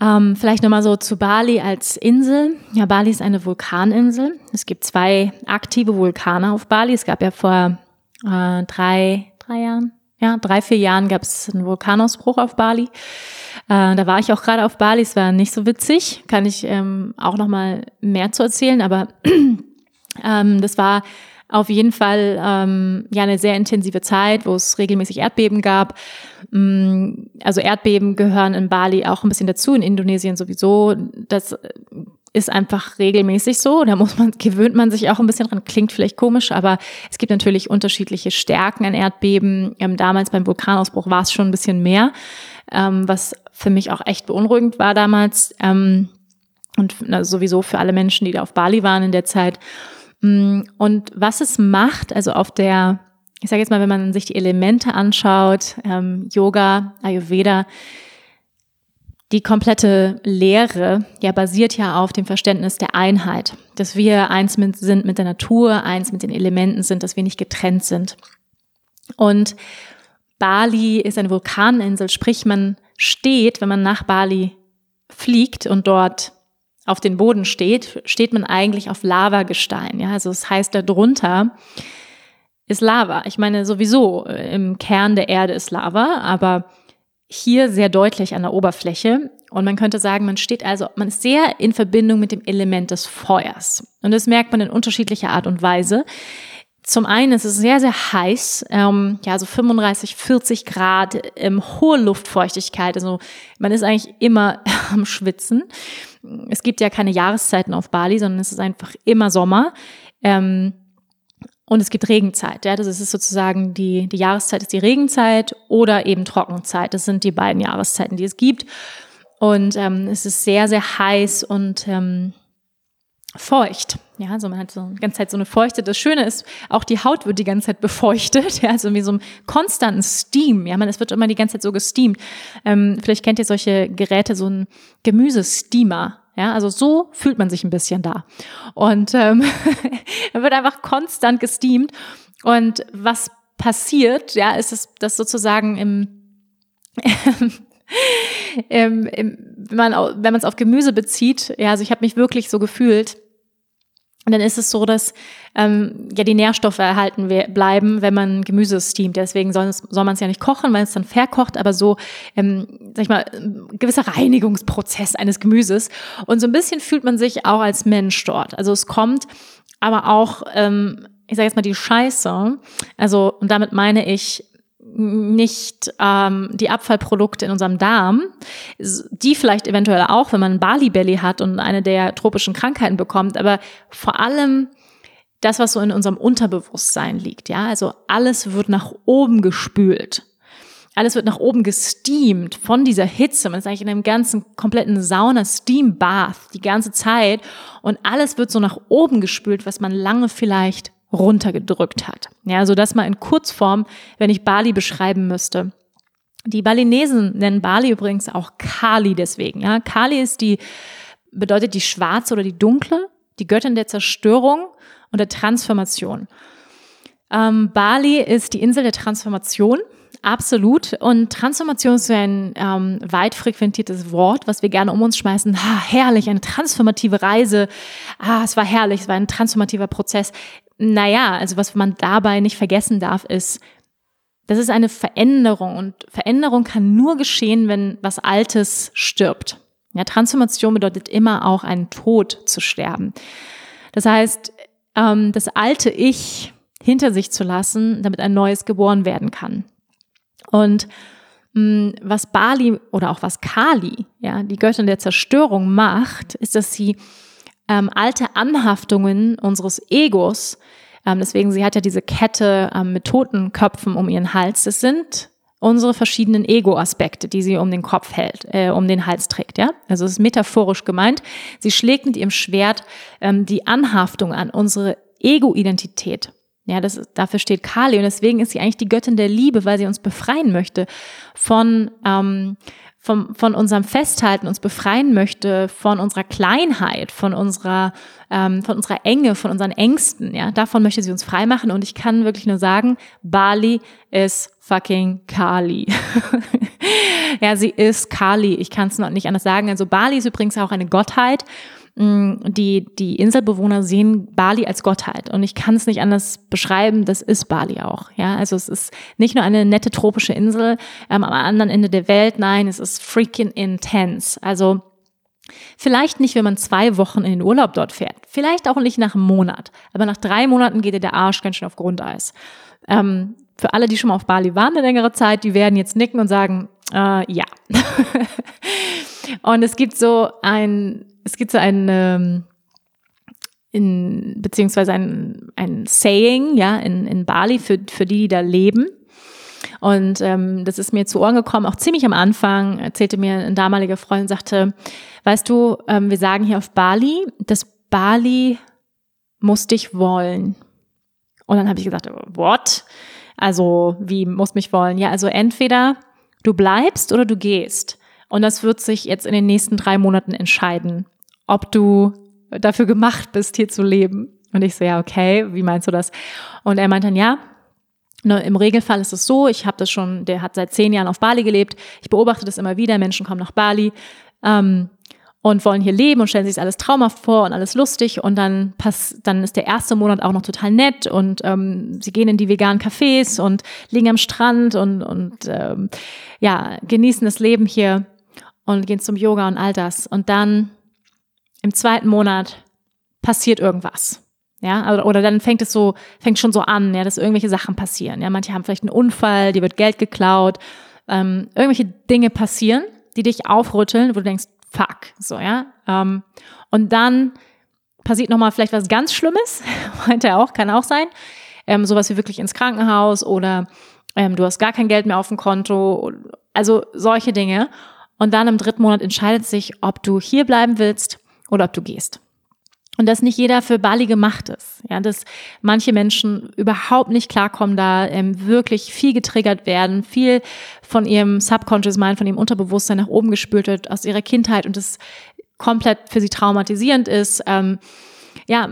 Ähm, vielleicht nochmal so zu Bali als Insel. Ja, Bali ist eine Vulkaninsel. Es gibt zwei aktive Vulkane auf Bali. Es gab ja vor äh, drei, drei Jahren, ja, drei, vier Jahren gab es einen Vulkanausbruch auf Bali. Äh, da war ich auch gerade auf Bali. Es war nicht so witzig. Kann ich ähm, auch nochmal mehr zu erzählen, aber ähm, das war auf jeden Fall ähm, ja eine sehr intensive Zeit, wo es regelmäßig Erdbeben gab. Mm, also Erdbeben gehören in Bali auch ein bisschen dazu, in Indonesien sowieso. Das ist einfach regelmäßig so. Da muss man, gewöhnt man sich auch ein bisschen dran. Klingt vielleicht komisch, aber es gibt natürlich unterschiedliche Stärken an Erdbeben. Ähm, damals beim Vulkanausbruch war es schon ein bisschen mehr, ähm, was für mich auch echt beunruhigend war damals. Ähm, und na, sowieso für alle Menschen, die da auf Bali waren in der Zeit. Mm, und was es macht, also auf der, ich sage jetzt mal, wenn man sich die Elemente anschaut, ähm, Yoga, Ayurveda, die komplette Lehre ja basiert ja auf dem Verständnis der Einheit, dass wir eins mit, sind mit der Natur, eins mit den Elementen sind, dass wir nicht getrennt sind. Und Bali ist eine Vulkaninsel, sprich man steht, wenn man nach Bali fliegt und dort auf den Boden steht, steht man eigentlich auf Lavagestein. Ja, also es das heißt darunter ist Lava. Ich meine sowieso äh, im Kern der Erde ist Lava, aber hier sehr deutlich an der Oberfläche. Und man könnte sagen, man steht also, man ist sehr in Verbindung mit dem Element des Feuers. Und das merkt man in unterschiedlicher Art und Weise. Zum einen ist es sehr, sehr heiß, ähm, ja, so 35, 40 Grad, ähm, hohe Luftfeuchtigkeit. Also man ist eigentlich immer am Schwitzen. Es gibt ja keine Jahreszeiten auf Bali, sondern es ist einfach immer Sommer. Ähm, und es gibt Regenzeit. Ja, das ist sozusagen die, die Jahreszeit ist die Regenzeit oder eben Trockenzeit. Das sind die beiden Jahreszeiten, die es gibt. Und ähm, es ist sehr, sehr heiß und ähm, feucht. Ja, also man hat so die ganze Zeit so eine Feuchte. Das Schöne ist, auch die Haut wird die ganze Zeit befeuchtet, ja, also wie so einem konstanten Steam. Ja, man, es wird immer die ganze Zeit so gesteamt. Ähm, vielleicht kennt ihr solche Geräte, so ein Gemüsesteamer. Ja, also so fühlt man sich ein bisschen da. Und ähm, wird einfach konstant gesteamt. Und was passiert, ja, ist es, dass sozusagen im, im, im wenn man es auf Gemüse bezieht, ja, also ich habe mich wirklich so gefühlt, dann ist es so, dass ähm, ja die Nährstoffe erhalten bleiben, wenn man Gemüse steamt. Deswegen soll, soll man es ja nicht kochen, weil es dann verkocht, aber so, ähm, sag ich mal, ein gewisser Reinigungsprozess eines Gemüses. Und so ein bisschen fühlt man sich auch als Mensch dort. Also es kommt aber auch, ähm, ich sage jetzt mal, die Scheiße. Also, und damit meine ich nicht ähm, die Abfallprodukte in unserem Darm, die vielleicht eventuell auch, wenn man Bali Belly hat und eine der tropischen Krankheiten bekommt, aber vor allem das, was so in unserem Unterbewusstsein liegt, ja, also alles wird nach oben gespült. Alles wird nach oben gesteamt von dieser Hitze. Man ist eigentlich in einem ganzen kompletten Sauna-Steam-Bath die ganze Zeit. Und alles wird so nach oben gespült, was man lange vielleicht runtergedrückt hat. Ja, so dass mal in Kurzform, wenn ich Bali beschreiben müsste. Die Balinesen nennen Bali übrigens auch Kali deswegen. Ja, Kali ist die, bedeutet die schwarze oder die dunkle, die Göttin der Zerstörung und der Transformation. Ähm, Bali ist die Insel der Transformation. Absolut. Und Transformation ist ein ähm, weit frequentiertes Wort, was wir gerne um uns schmeißen. Ha, herrlich, eine transformative Reise. Ah, es war herrlich, es war ein transformativer Prozess. Naja, also was man dabei nicht vergessen darf, ist, das ist eine Veränderung und Veränderung kann nur geschehen, wenn was Altes stirbt. Ja, Transformation bedeutet immer auch einen Tod zu sterben. Das heißt, ähm, das alte Ich hinter sich zu lassen, damit ein neues geboren werden kann. Und mh, mm, was Bali oder auch was Kali, ja, die Göttin der Zerstörung macht, ist, dass sie ähm, alte Anhaftungen unseres Egos, ähm, deswegen sie hat ja diese Kette ähm, mit toten Köpfen um ihren Hals, das sind unsere verschiedenen Ego-Aspekte, die sie um den Kopf hält, äh, um den Hals trägt, ja. Also es ist metaphorisch gemeint. Sie schlägt mit ihrem Schwert ähm, die Anhaftung an unsere Ego-Identität. Ja, das, dafür steht Kali und deswegen ist sie eigentlich die Göttin der Liebe, weil sie uns befreien möchte von ähm, vom, von unserem Festhalten uns befreien möchte, von unserer Kleinheit, von unserer, ähm, von unserer Enge, von unseren Ängsten, ja, davon möchte sie uns freimachen und ich kann wirklich nur sagen, Bali ist fucking Kali. ja, sie ist Kali, ich kann es noch nicht anders sagen. Also Bali ist übrigens auch eine Gottheit die, die Inselbewohner sehen Bali als Gottheit. Und ich kann es nicht anders beschreiben, das ist Bali auch. Ja, also es ist nicht nur eine nette tropische Insel ähm, am anderen Ende der Welt, nein, es ist freaking intense. Also Vielleicht nicht, wenn man zwei Wochen in den Urlaub dort fährt. Vielleicht auch nicht nach einem Monat. Aber nach drei Monaten geht dir der Arsch ganz schön auf Grundeis. Ähm, für alle, die schon mal auf Bali waren eine längere Zeit, die werden jetzt nicken und sagen, äh, ja. und es gibt so ein, es gibt so ein, ähm, in, beziehungsweise ein, ein Saying, ja, in, in Bali für, für die, die da leben. Und ähm, das ist mir zu Ohren gekommen, auch ziemlich am Anfang, erzählte mir ein damaliger Freund und sagte, weißt du, ähm, wir sagen hier auf Bali, dass Bali muss dich wollen. Und dann habe ich gesagt, what? Also, wie muss mich wollen? Ja, also entweder du bleibst oder du gehst. Und das wird sich jetzt in den nächsten drei Monaten entscheiden, ob du dafür gemacht bist, hier zu leben. Und ich so, ja, okay, wie meinst du das? Und er meint dann, ja, Ne, Im Regelfall ist es so, ich habe das schon, der hat seit zehn Jahren auf Bali gelebt. Ich beobachte das immer wieder. Menschen kommen nach Bali ähm, und wollen hier leben und stellen sich alles traumhaft vor und alles lustig. Und dann pass, dann ist der erste Monat auch noch total nett und ähm, sie gehen in die veganen Cafés und liegen am Strand und, und ähm, ja, genießen das Leben hier und gehen zum Yoga und all das. Und dann im zweiten Monat passiert irgendwas. Ja, oder, oder dann fängt es so, fängt schon so an, ja, dass irgendwelche Sachen passieren. Ja, manche haben vielleicht einen Unfall, dir wird Geld geklaut, ähm, irgendwelche Dinge passieren, die dich aufrütteln, wo du denkst, fuck, so, ja. Ähm, und dann passiert nochmal vielleicht was ganz Schlimmes, meint er auch, kann auch sein. Ähm, sowas wie wirklich ins Krankenhaus oder ähm, du hast gar kein Geld mehr auf dem Konto, also solche Dinge. Und dann im dritten Monat entscheidet sich, ob du hier bleiben willst oder ob du gehst. Und dass nicht jeder für Bali gemacht ist. Ja, dass manche Menschen überhaupt nicht klarkommen, da ähm, wirklich viel getriggert werden, viel von ihrem Subconscious Mind, von ihrem Unterbewusstsein nach oben gespült wird aus ihrer Kindheit und das komplett für sie traumatisierend ist. Ähm, ja,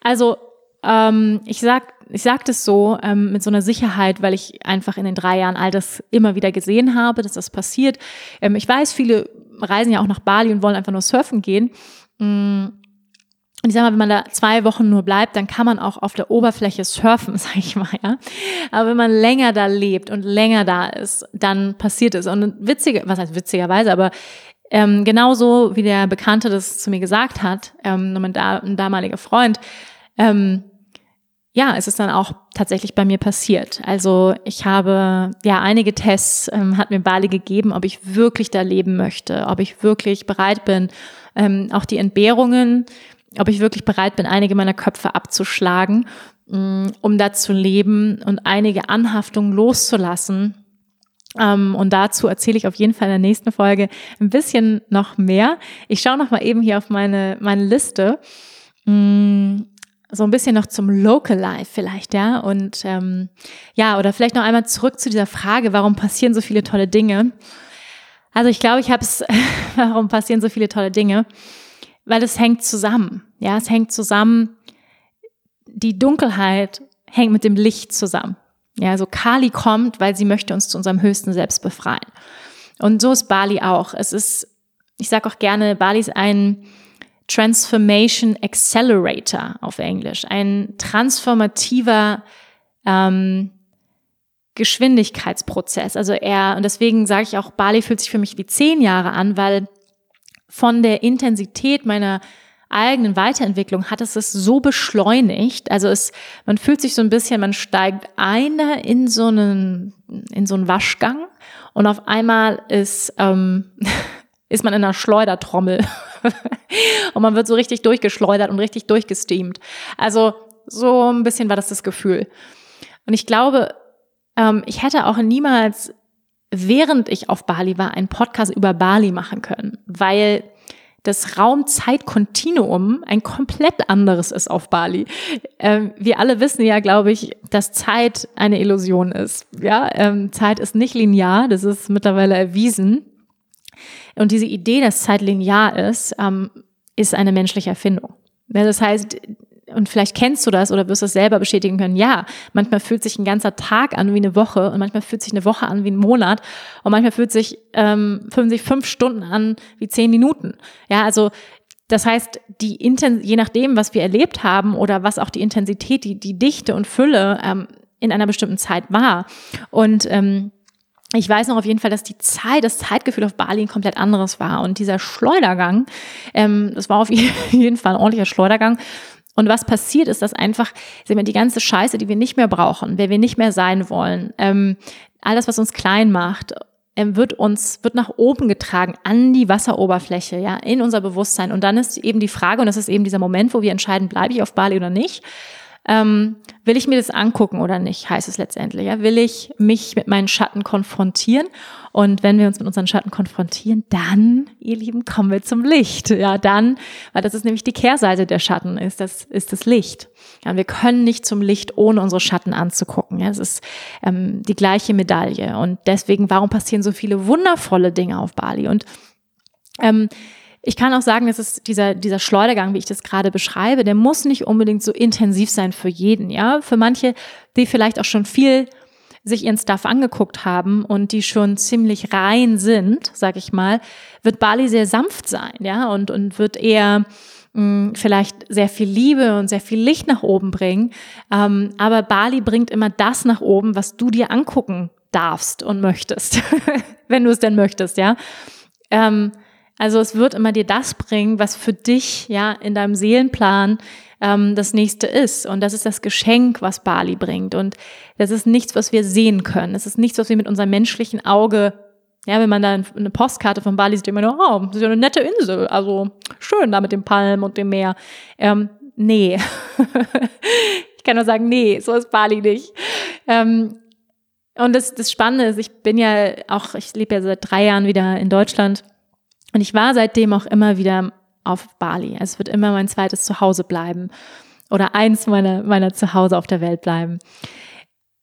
also ähm, ich sag, ich sag das so ähm, mit so einer Sicherheit, weil ich einfach in den drei Jahren all das immer wieder gesehen habe, dass das passiert. Ähm, ich weiß, viele reisen ja auch nach Bali und wollen einfach nur surfen gehen. Mm und ich sag mal, wenn man da zwei Wochen nur bleibt, dann kann man auch auf der Oberfläche surfen, sag ich mal, ja. Aber wenn man länger da lebt und länger da ist, dann passiert es. Und witzige, was heißt witzigerweise, aber ähm, genauso wie der Bekannte das zu mir gesagt hat, ähm, mein, da, ein damaliger Freund, ähm, ja, es ist dann auch tatsächlich bei mir passiert. Also ich habe ja einige Tests, ähm, hat mir Bali gegeben, ob ich wirklich da leben möchte, ob ich wirklich bereit bin, ähm, auch die Entbehrungen ob ich wirklich bereit bin, einige meiner Köpfe abzuschlagen, mm, um da zu leben und einige Anhaftungen loszulassen. Ähm, und dazu erzähle ich auf jeden Fall in der nächsten Folge ein bisschen noch mehr. Ich schaue noch mal eben hier auf meine, meine Liste. Mm, so ein bisschen noch zum Local Life vielleicht, ja. Und ähm, ja, oder vielleicht noch einmal zurück zu dieser Frage, warum passieren so viele tolle Dinge? Also ich glaube, ich habe es, warum passieren so viele tolle Dinge? weil es hängt zusammen. Ja, es hängt zusammen. Die Dunkelheit hängt mit dem Licht zusammen. Ja, also Kali kommt, weil sie möchte uns zu unserem höchsten Selbst befreien. Und so ist Bali auch. Es ist, ich sage auch gerne, Bali ist ein Transformation Accelerator auf Englisch, ein transformativer ähm, Geschwindigkeitsprozess. Also er, und deswegen sage ich auch, Bali fühlt sich für mich wie zehn Jahre an, weil von der Intensität meiner eigenen Weiterentwicklung hat es es so beschleunigt. Also es, man fühlt sich so ein bisschen, man steigt ein da in so einen, in so einen Waschgang und auf einmal ist, ähm, ist man in einer Schleudertrommel und man wird so richtig durchgeschleudert und richtig durchgesteamt. Also so ein bisschen war das das Gefühl. Und ich glaube, ähm, ich hätte auch niemals während ich auf Bali war, einen Podcast über Bali machen können, weil das Raum-Zeit-Kontinuum ein komplett anderes ist auf Bali. Ähm, wir alle wissen ja, glaube ich, dass Zeit eine Illusion ist. Ja, ähm, Zeit ist nicht linear, das ist mittlerweile erwiesen. Und diese Idee, dass Zeit linear ist, ähm, ist eine menschliche Erfindung. Das heißt, und vielleicht kennst du das oder wirst es selber bestätigen können, ja, manchmal fühlt sich ein ganzer Tag an wie eine Woche und manchmal fühlt sich eine Woche an wie ein Monat und manchmal fühlt sich, ähm, fühlen sich fünf Stunden an wie zehn Minuten. Ja, also das heißt, die Inten je nachdem, was wir erlebt haben oder was auch die Intensität, die, die Dichte und Fülle ähm, in einer bestimmten Zeit war. Und ähm, ich weiß noch auf jeden Fall, dass die Zeit, das Zeitgefühl auf Bali ein komplett anderes war. Und dieser Schleudergang, ähm, das war auf jeden Fall ein ordentlicher Schleudergang. Und was passiert ist, dass einfach, sehen wir, die ganze Scheiße, die wir nicht mehr brauchen, wer wir nicht mehr sein wollen, ähm, all das, was uns klein macht, ähm, wird uns, wird nach oben getragen an die Wasseroberfläche, ja, in unser Bewusstsein. Und dann ist eben die Frage, und das ist eben dieser Moment, wo wir entscheiden, bleibe ich auf Bali oder nicht ähm, will ich mir das angucken oder nicht, heißt es letztendlich. Ja? Will ich mich mit meinen Schatten konfrontieren? Und wenn wir uns mit unseren Schatten konfrontieren, dann, ihr Lieben, kommen wir zum Licht. Ja, dann, weil das ist nämlich die Kehrseite der Schatten, ist das, ist das Licht. Ja, wir können nicht zum Licht, ohne unsere Schatten anzugucken. Ja, es ist ähm, die gleiche Medaille. Und deswegen, warum passieren so viele wundervolle Dinge auf Bali? Und ähm, ich kann auch sagen, es dieser, dieser Schleudergang, wie ich das gerade beschreibe, der muss nicht unbedingt so intensiv sein für jeden, ja. Für manche, die vielleicht auch schon viel sich ihren Stuff angeguckt haben und die schon ziemlich rein sind, sag ich mal, wird Bali sehr sanft sein, ja, und, und wird eher mh, hm, vielleicht sehr viel Liebe und sehr viel Licht nach oben bringen. Ähm, aber Bali bringt immer das nach oben, was du dir angucken darfst und möchtest, wenn du es denn möchtest, ja. Ähm, also es wird immer dir das bringen, was für dich ja in deinem Seelenplan ähm, das nächste ist. Und das ist das Geschenk, was Bali bringt. Und das ist nichts, was wir sehen können. Es ist nichts, was wir mit unserem menschlichen Auge ja, wenn man da eine Postkarte von Bali sieht, immer nur, oh, das ist ja eine nette Insel, also schön da mit dem Palm und dem Meer. Ähm, nee. ich kann nur sagen, nee, so ist Bali nicht. Ähm, und das, das Spannende ist, ich bin ja auch, ich lebe ja seit drei Jahren wieder in Deutschland und ich war seitdem auch immer wieder auf Bali. Es wird immer mein zweites Zuhause bleiben oder eins meiner, meiner Zuhause auf der Welt bleiben.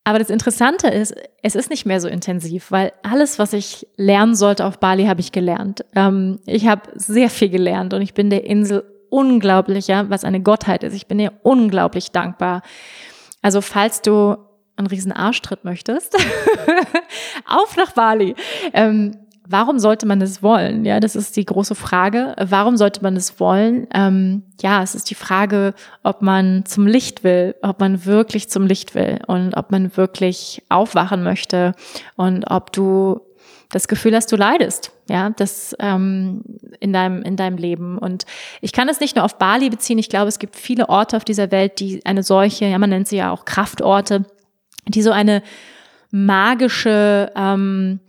Aber das Interessante ist, es ist nicht mehr so intensiv, weil alles, was ich lernen sollte auf Bali, habe ich gelernt. Ähm, ich habe sehr viel gelernt und ich bin der Insel unglaublicher, was eine Gottheit ist. Ich bin ihr unglaublich dankbar. Also falls du einen riesen Arschtritt möchtest, auf nach Bali. Ähm, warum sollte man das wollen? Ja, das ist die große Frage. Warum sollte man das wollen? Ähm, ja, es ist die Frage, ob man zum Licht will, ob man wirklich zum Licht will und ob man wirklich aufwachen möchte und ob du das Gefühl hast, du leidest, ja, das ähm, in deinem in deinem Leben. Und ich kann es nicht nur auf Bali beziehen. Ich glaube, es gibt viele Orte auf dieser Welt, die eine solche, ja, man nennt sie ja auch Kraftorte, die so eine magische ähm,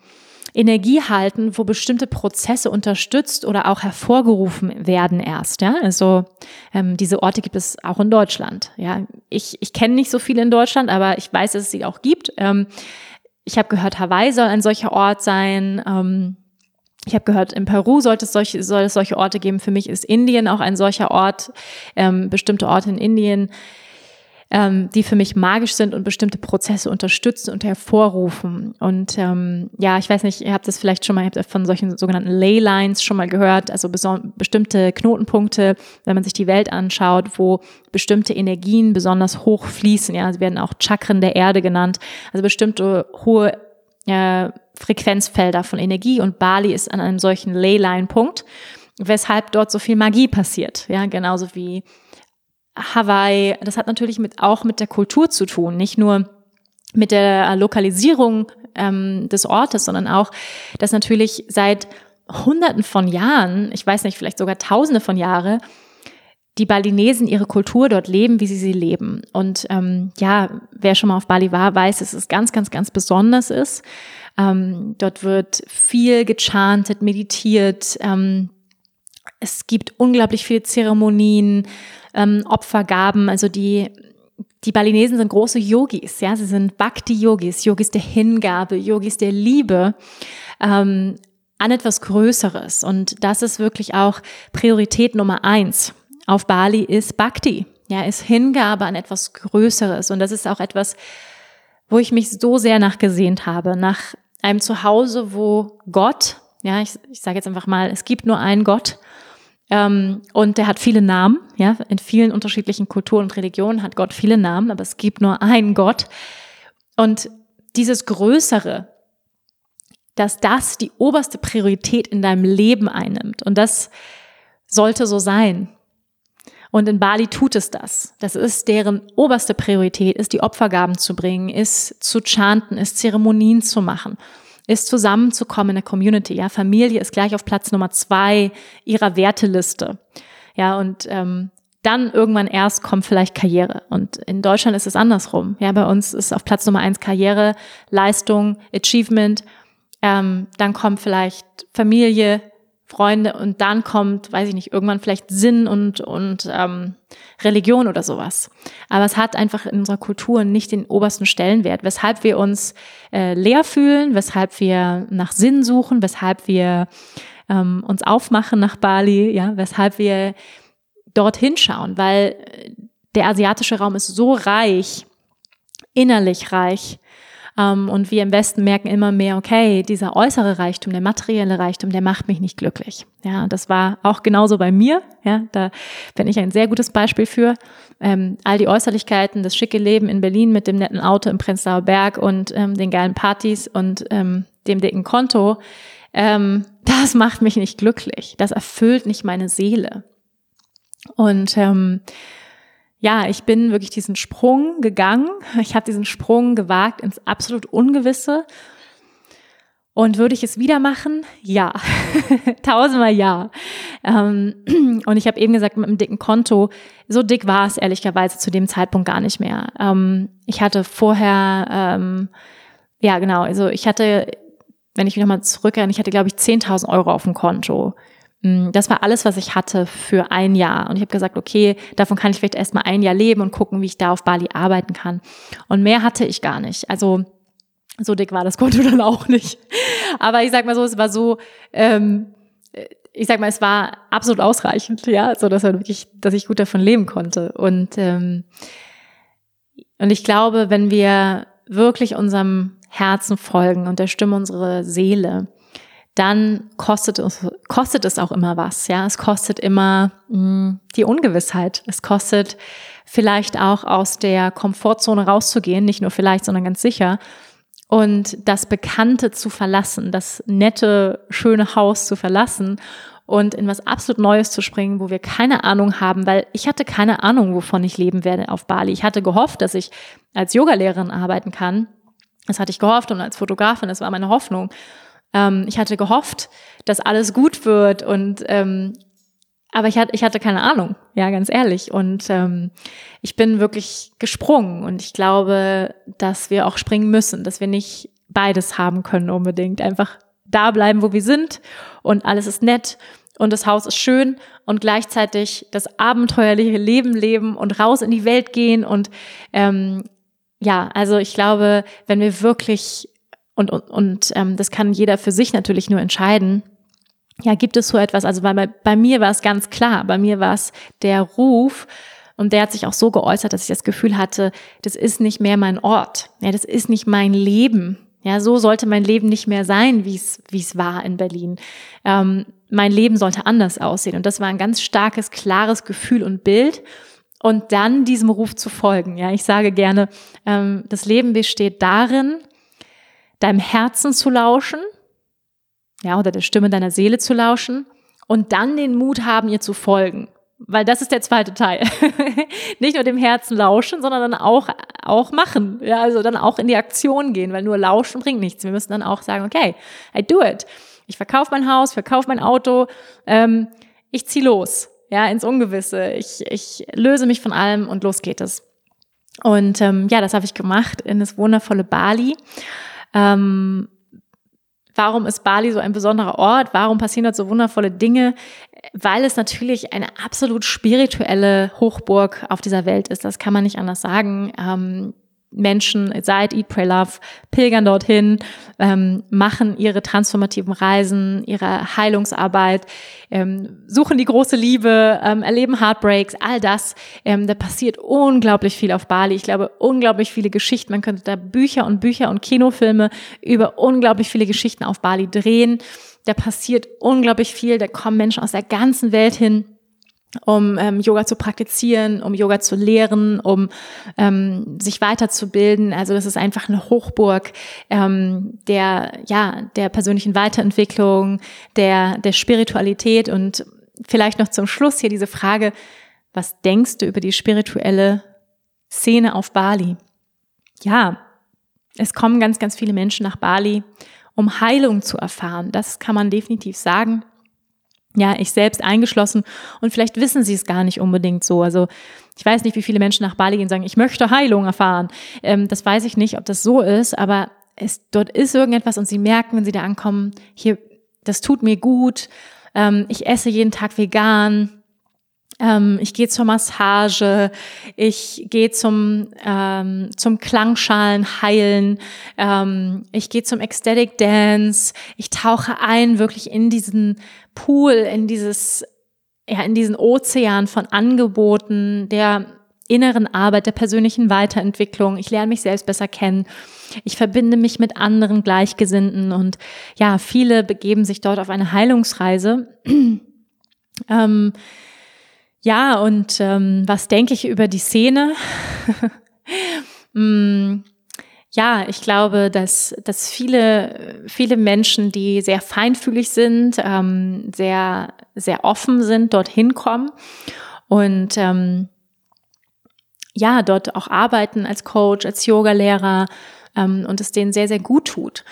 Energie halten, wo bestimmte Prozesse unterstützt oder auch hervorgerufen werden erst. Ja? Also ähm, diese Orte gibt es auch in Deutschland. Ja, ich, ich kenne nicht so viele in Deutschland, aber ich weiß, dass es sie auch gibt. Ähm, ich habe gehört, Hawaii soll ein solcher Ort sein. Ähm, ich habe gehört, in Peru sollte es solche, soll es solche Orte geben. Für mich ist Indien auch ein solcher Ort. Ähm, bestimmte Orte in Indien ähm, die für mich magisch sind und bestimmte Prozesse unterstützen und hervorrufen. Und ähm, ja, ich weiß nicht, ihr habt das vielleicht schon mal, ihr habt von solchen sogenannten Leylines schon mal gehört, also bestimmte Knotenpunkte, wenn man sich die Welt anschaut, wo bestimmte Energien besonders hoch fließen. Ja, sie werden auch Chakren der Erde genannt, also bestimmte hohe äh, Frequenzfelder von Energie und Bali ist an einem solchen Leyline-Punkt, weshalb dort so viel Magie passiert. Ja, genauso wie Hawaii, das hat natürlich mit, auch mit der Kultur zu tun, nicht nur mit der Lokalisierung ähm, des Ortes, sondern auch, dass natürlich seit Hunderten von Jahren, ich weiß nicht, vielleicht sogar Tausende von Jahren, die Balinesen ihre Kultur dort leben, wie sie sie leben. Und ähm, ja, wer schon mal auf Bali war, weiß, dass es ganz, ganz, ganz besonders ist. Ähm, dort wird viel gechantet, meditiert. Ähm, es gibt unglaublich viele Zeremonien, ähm, Opfergaben. Also die, die Balinesen sind große Yogis, ja, sie sind Bhakti-Yogis, Yogis der Hingabe, Yogis der Liebe. Ähm, an etwas Größeres. Und das ist wirklich auch Priorität Nummer eins auf Bali ist Bhakti. Ja, ist Hingabe an etwas Größeres. Und das ist auch etwas, wo ich mich so sehr nachgesehnt habe, nach einem Zuhause, wo Gott, ja, ich, ich sage jetzt einfach mal, es gibt nur einen Gott ähm, und der hat viele Namen, ja, in vielen unterschiedlichen Kulturen und Religionen hat Gott viele Namen, aber es gibt nur einen Gott. Und dieses Größere, dass das die oberste Priorität in deinem Leben einnimmt. Und das sollte so sein. Und in Bali tut es das. Das ist deren oberste Priorität, ist die Opfergaben zu bringen, ist zu chanten, ist Zeremonien zu machen ist zusammenzukommen in der Community. Ja, Familie ist gleich auf Platz Nummer zwei ihrer Werteliste. Ja, und ähm, dann irgendwann erst kommt vielleicht Karriere. Und in Deutschland ist es andersrum. Ja, bei uns ist auf Platz Nummer eins Karriere, Leistung, Achievement. Ähm, dann kommt vielleicht Familie, Freunde und dann kommt, weiß ich nicht, irgendwann vielleicht Sinn und, und ähm, Religion oder sowas. Aber es hat einfach in unserer Kultur nicht den obersten Stellenwert, weshalb wir uns äh, leer fühlen, weshalb wir nach Sinn suchen, weshalb wir ähm, uns aufmachen nach Bali, ja, weshalb wir dorthin schauen, weil der asiatische Raum ist so reich, innerlich reich, und wir im Westen merken immer mehr, okay, dieser äußere Reichtum, der materielle Reichtum, der macht mich nicht glücklich. Ja, das war auch genauso bei mir. Ja, da bin ich ein sehr gutes Beispiel für. Ähm, all die Äußerlichkeiten, das schicke Leben in Berlin mit dem netten Auto im Prenzlauer Berg und ähm, den geilen Partys und ähm, dem dicken Konto, ähm, das macht mich nicht glücklich. Das erfüllt nicht meine Seele. Und ähm, ja, ich bin wirklich diesen Sprung gegangen. Ich habe diesen Sprung gewagt ins absolut Ungewisse. Und würde ich es wieder machen? Ja, tausendmal ja. Ähm, und ich habe eben gesagt, mit einem dicken Konto, so dick war es ehrlicherweise zu dem Zeitpunkt gar nicht mehr. Ähm, ich hatte vorher, ähm, ja genau, also ich hatte, wenn ich mich nochmal zurückerinnere, ich hatte glaube ich 10.000 Euro auf dem Konto. Mm, das war alles, was ich hatte für ein Jahr. Und ich habe gesagt, okay, davon kann ich vielleicht erstmal ein Jahr leben und gucken, wie ich da auf Bali arbeiten kann. Und mehr hatte ich gar nicht. Also so dick war das Konto dann auch nicht. Aber ich sag mal so, es war so, ähm, ich sag mal, es war absolut ausreichend, ja, so dass er wirklich, dass ich gut davon leben konnte. Und ähm, und ich glaube, wenn wir wirklich unserem Herzen folgen und der Stimme unserer Seele, dann kostet es, kostet es auch immer was. Ja, es kostet immer mh, hm, die Ungewissheit. Es kostet vielleicht auch aus der Komfortzone rauszugehen, nicht nur vielleicht, sondern ganz sicher. Und das Bekannte zu verlassen, das nette, schöne Haus zu verlassen und in was absolut Neues zu springen, wo wir keine Ahnung haben, weil ich hatte keine Ahnung, wovon ich leben werde auf Bali. Ich hatte gehofft, dass ich als Yogalehrerin arbeiten kann. Das hatte ich gehofft und als Fotografin, das war meine Hoffnung. Ähm, ich hatte gehofft, dass alles gut wird und ähm, aber ich hatte, ich hatte keine Ahnung, ja, ganz ehrlich. Und ähm, ich bin wirklich gesprungen und ich glaube, dass wir auch springen müssen, dass wir nicht beides haben können unbedingt. Einfach da bleiben, wo wir sind und alles ist nett und das Haus ist schön und gleichzeitig das abenteuerliche Leben leben und raus in die Welt gehen und ähm, ja, also ich glaube, wenn wir wirklich und, und, und ähm, das kann jeder für sich natürlich nur entscheiden. Ja, gibt es so etwas? Also bei, bei mir war es ganz klar, bei mir war es der Ruf, und der hat sich auch so geäußert, dass ich das Gefühl hatte, das ist nicht mehr mein Ort. Ja, das ist nicht mein Leben. Ja, so sollte mein Leben nicht mehr sein, wie es wie es war in Berlin. Ähm, mein Leben sollte anders aussehen. Und das war ein ganz starkes, klares Gefühl und Bild. Und dann diesem Ruf zu folgen. Ja, ich sage gerne, ähm, das Leben besteht darin, deinem Herzen zu lauschen, ja, oder der Stimme deiner Seele zu lauschen und dann den Mut haben, ihr zu folgen. Weil das ist der zweite Teil. Nicht nur dem Herzen lauschen, sondern dann auch, auch machen. Ja, also dann auch in die Aktion gehen, weil nur lauschen bringt nichts. Wir müssen dann auch sagen, okay, I do it. Ich verkaufe mein Haus, verkaufe mein Auto, ähm, ich zieh los, ja, ins Ungewisse. Ich, ich löse mich von allem und los geht es. Und ähm, ja, das habe ich gemacht in das wundervolle Bali. Ähm, warum ist Bali so ein besonderer Ort? Warum passieren dort so wundervolle Dinge? Weil es natürlich eine absolut spirituelle Hochburg auf dieser Welt ist. Das kann man nicht anders sagen. Ähm, Menschen seit Eat, Pray, Love pilgern dorthin, ähm, machen ihre transformativen Reisen, ihre Heilungsarbeit, ähm, suchen die große Liebe, ähm, erleben Heartbreaks, all das. Ähm, da passiert unglaublich viel auf Bali. Ich glaube, unglaublich viele Geschichten. Man könnte da Bücher und Bücher und Kinofilme über unglaublich viele Geschichten auf Bali drehen. Da passiert unglaublich viel. Da kommen Menschen aus der ganzen Welt hin um ähm, Yoga zu praktizieren, um Yoga zu lehren, um ähm, sich weiterzubilden. Also das ist einfach eine Hochburg ähm, der ja der persönlichen Weiterentwicklung, der der Spiritualität und vielleicht noch zum Schluss hier diese Frage: Was denkst du über die spirituelle Szene auf Bali? Ja, es kommen ganz ganz viele Menschen nach Bali um Heilung zu erfahren. Das kann man definitiv sagen. Ja, ich selbst eingeschlossen und vielleicht wissen sie es gar nicht unbedingt so. Also ich weiß nicht, wie viele Menschen nach Bali gehen und sagen, ich möchte Heilung erfahren. Ähm, das weiß ich nicht, ob das so ist, aber es, dort ist irgendetwas und sie merken, wenn sie da ankommen, hier, das tut mir gut. Ähm, ich esse jeden Tag vegan ähm, ich gehe zur Massage, ich gehe zum, ähm, zum Klangschalen heilen, ähm, ich gehe zum Ecstatic Dance, ich tauche ein wirklich in diesen Pool, in dieses, ja, in diesen Ozean von Angeboten, der inneren Arbeit, der persönlichen Weiterentwicklung. Ich lerne mich selbst besser kennen. Ich verbinde mich mit anderen Gleichgesinnten und ja, viele begeben sich dort auf eine Heilungsreise. ähm, ja, und ähm, was denke ich über die Szene? mm, ja, ich glaube, dass, dass viele, viele Menschen, die sehr feinfühlig sind, ähm, sehr, sehr offen sind, dorthin kommen und ähm, ja, dort auch arbeiten als Coach, als Yogalehrer ähm, und es denen sehr, sehr gut tut.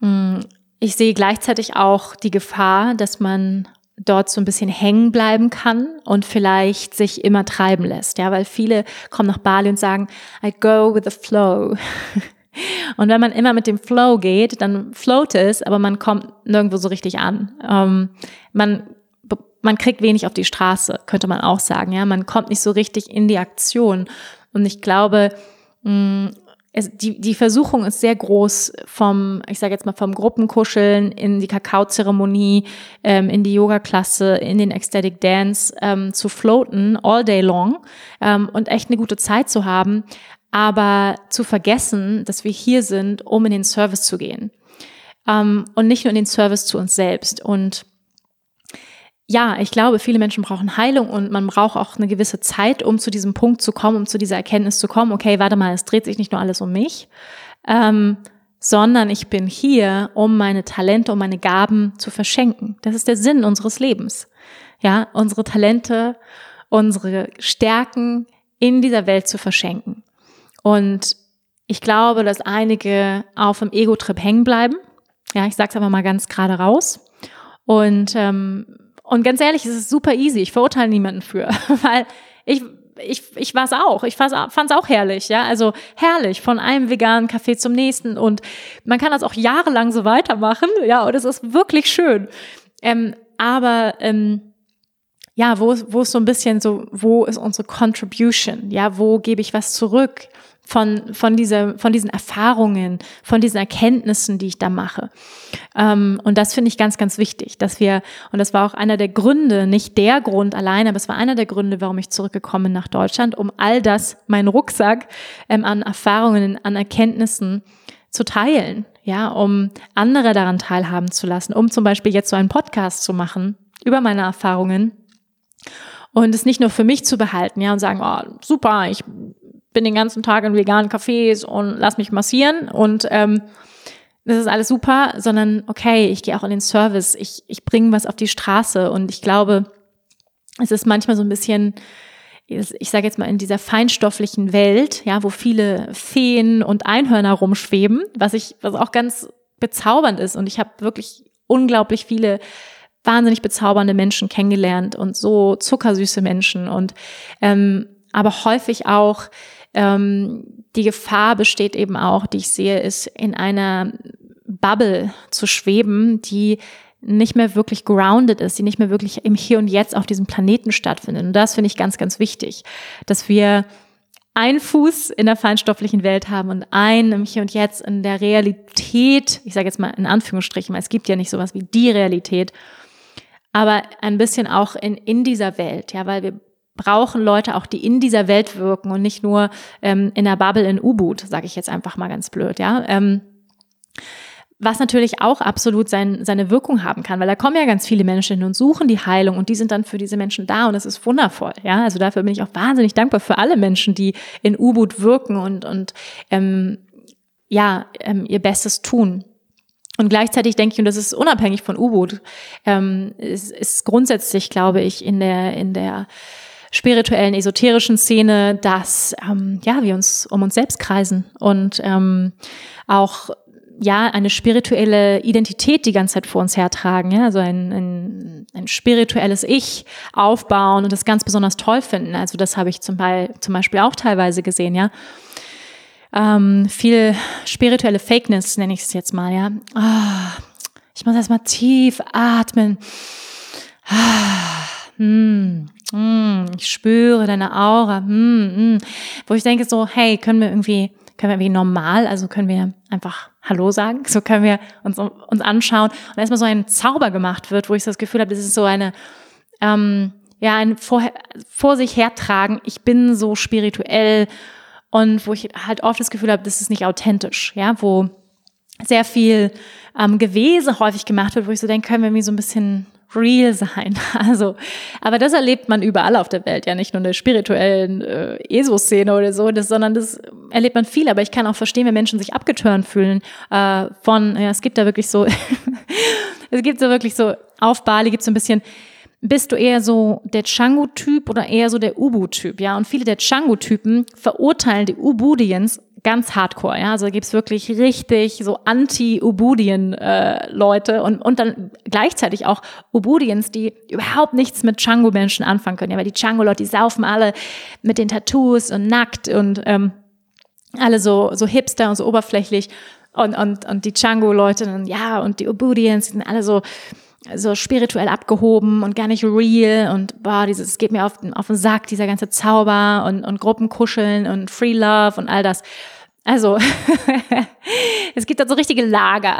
Mm, ich sehe gleichzeitig auch die Gefahr, dass man dort so ein bisschen hängen bleiben kann und vielleicht sich immer treiben lässt. Ja, weil viele kommen nach Bali und sagen, I go with the flow. Und wenn man immer mit dem Flow geht, dann float es, aber man kommt nirgendwo so richtig an. Ähm, man, man kriegt wenig auf die Straße, könnte man auch sagen. Ja, man kommt nicht so richtig in die Aktion. Und ich glaube, mh, es, die, die Versuchung ist sehr groß vom, ich sage jetzt mal vom Gruppenkuscheln in die Kakaozeremonie, ähm, in die Yoga-Klasse, in den Ecstatic Dance ähm, zu floaten all day long ähm, und echt eine gute Zeit zu haben, aber zu vergessen, dass wir hier sind, um in den Service zu gehen. Ähm, und nicht nur in den Service zu uns selbst. Und ja, ich glaube, viele Menschen brauchen Heilung und man braucht auch eine gewisse Zeit, um zu diesem Punkt zu kommen, um zu dieser Erkenntnis zu kommen, okay, warte mal, es dreht sich nicht nur alles um mich, ähm, sondern ich bin hier, um meine Talente, um meine Gaben zu verschenken. Das ist der Sinn unseres Lebens. Ja, unsere Talente, unsere Stärken in dieser Welt zu verschenken. Und ich glaube, dass einige auf dem Ego-Trip hängen bleiben. Ja, ich sag's aber mal ganz gerade raus. Und ähm, und ganz ehrlich, es ist super easy. Ich verurteile niemanden für, weil ich ich, ich war es auch. Ich fand es auch herrlich, ja. Also herrlich, von einem veganen Kaffee zum nächsten. Und man kann das auch jahrelang so weitermachen, ja, und es ist wirklich schön. Ähm, aber ähm, ja, wo, wo ist so ein bisschen so, wo ist unsere Contribution? Ja, wo gebe ich was zurück? Von, von, dieser, von diesen Erfahrungen, von diesen Erkenntnissen, die ich da mache. Ähm, und das finde ich ganz, ganz wichtig, dass wir, und das war auch einer der Gründe, nicht der Grund allein, aber es war einer der Gründe, warum ich zurückgekommen nach Deutschland, um all das, meinen Rucksack ähm, an Erfahrungen, an Erkenntnissen zu teilen, ja, um andere daran teilhaben zu lassen, um zum Beispiel jetzt so einen Podcast zu machen über meine Erfahrungen und es nicht nur für mich zu behalten, ja, und sagen, oh, super, ich bin den ganzen Tag in veganen Cafés und lass mich massieren und ähm, das ist alles super, sondern okay, ich gehe auch in den Service, ich, ich bringe was auf die Straße und ich glaube, es ist manchmal so ein bisschen, ich sage jetzt mal, in dieser feinstofflichen Welt, ja, wo viele Feen und Einhörner rumschweben, was ich, was auch ganz bezaubernd ist. Und ich habe wirklich unglaublich viele wahnsinnig bezaubernde Menschen kennengelernt und so zuckersüße Menschen und ähm, aber häufig auch ähm, die Gefahr besteht eben auch, die ich sehe, ist in einer Bubble zu schweben, die nicht mehr wirklich grounded ist, die nicht mehr wirklich im Hier und Jetzt auf diesem Planeten stattfindet. Und das finde ich ganz, ganz wichtig, dass wir einen Fuß in der feinstofflichen Welt haben und einen im Hier und Jetzt in der Realität, ich sage jetzt mal in Anführungsstrichen, weil es gibt ja nicht sowas wie die Realität, aber ein bisschen auch in, in dieser Welt, ja, weil wir brauchen Leute auch, die in dieser Welt wirken und nicht nur ähm, in der Bubble in U-Boot, sage ich jetzt einfach mal ganz blöd, ja. Ähm, was natürlich auch absolut sein, seine Wirkung haben kann, weil da kommen ja ganz viele Menschen hin und suchen die Heilung und die sind dann für diese Menschen da und es ist wundervoll, ja. Also dafür bin ich auch wahnsinnig dankbar für alle Menschen, die in U-Boot wirken und und ähm, ja ähm, ihr Bestes tun. Und gleichzeitig denke ich, und das ist unabhängig von U-Boot, ähm, ist, ist grundsätzlich, glaube ich, in der in der spirituellen, esoterischen Szene, dass ähm, ja wir uns um uns selbst kreisen und ähm, auch ja, eine spirituelle Identität die ganze Zeit vor uns hertragen, ja, also ein, ein, ein spirituelles Ich aufbauen und das ganz besonders toll finden. Also das habe ich zum, Beispiel, zum Beispiel auch teilweise gesehen, ja. Ähm, viel spirituelle Fakeness nenne ich es jetzt mal, ja. Oh, ich muss erstmal tief atmen. Ah, hm, hm, ich spüre deine Aura, hm, hm. wo ich denke so, hey, können wir irgendwie, können wir irgendwie normal, also können wir einfach Hallo sagen, so können wir uns, uns anschauen. Und erstmal so ein Zauber gemacht wird, wo ich das Gefühl habe, das ist so eine, ähm, ja, ein vor, vor sich hertragen, ich bin so spirituell. Und wo ich halt oft das Gefühl habe, das ist nicht authentisch, ja, wo sehr viel ähm, Gewese häufig gemacht wird, wo ich so denke, können wir irgendwie so ein bisschen real sein. Also, aber das erlebt man überall auf der Welt, ja nicht nur in der spirituellen äh, ESO-Szene oder so, das, sondern das erlebt man viel. Aber ich kann auch verstehen, wenn Menschen sich abgeturnt fühlen äh, von, ja, es gibt da wirklich so, es gibt so wirklich so, auf Bali gibt es so ein bisschen, bist du eher so der Changu-Typ oder eher so der Ubu-Typ, ja? Und viele der Changu-Typen verurteilen die Ubudians ganz hardcore, ja. Also gibt's wirklich richtig so Anti-Ubudien-Leute äh, und, und dann gleichzeitig auch Ubudians, die überhaupt nichts mit Django-Menschen anfangen können. Ja, weil die Django-Leute, die saufen alle mit den Tattoos und nackt und ähm, alle so, so hipster und so oberflächlich. Und, und, und die Django-Leute, ja, und die Ubudians, die sind alle so, so spirituell abgehoben und gar nicht real und boah, dieses, es geht mir auf, auf den Sack, dieser ganze Zauber und, und Gruppenkuscheln und Free Love und all das. Also, es gibt da so richtige Lager.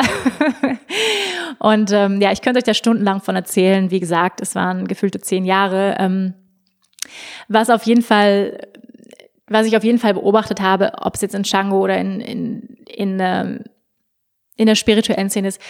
und ähm, ja, ich könnte euch da stundenlang von erzählen. Wie gesagt, es waren gefühlte zehn Jahre. Ähm, was auf jeden Fall, was ich auf jeden Fall beobachtet habe, ob es jetzt in Shango oder in, in, in, ähm, in der spirituellen Szene ist,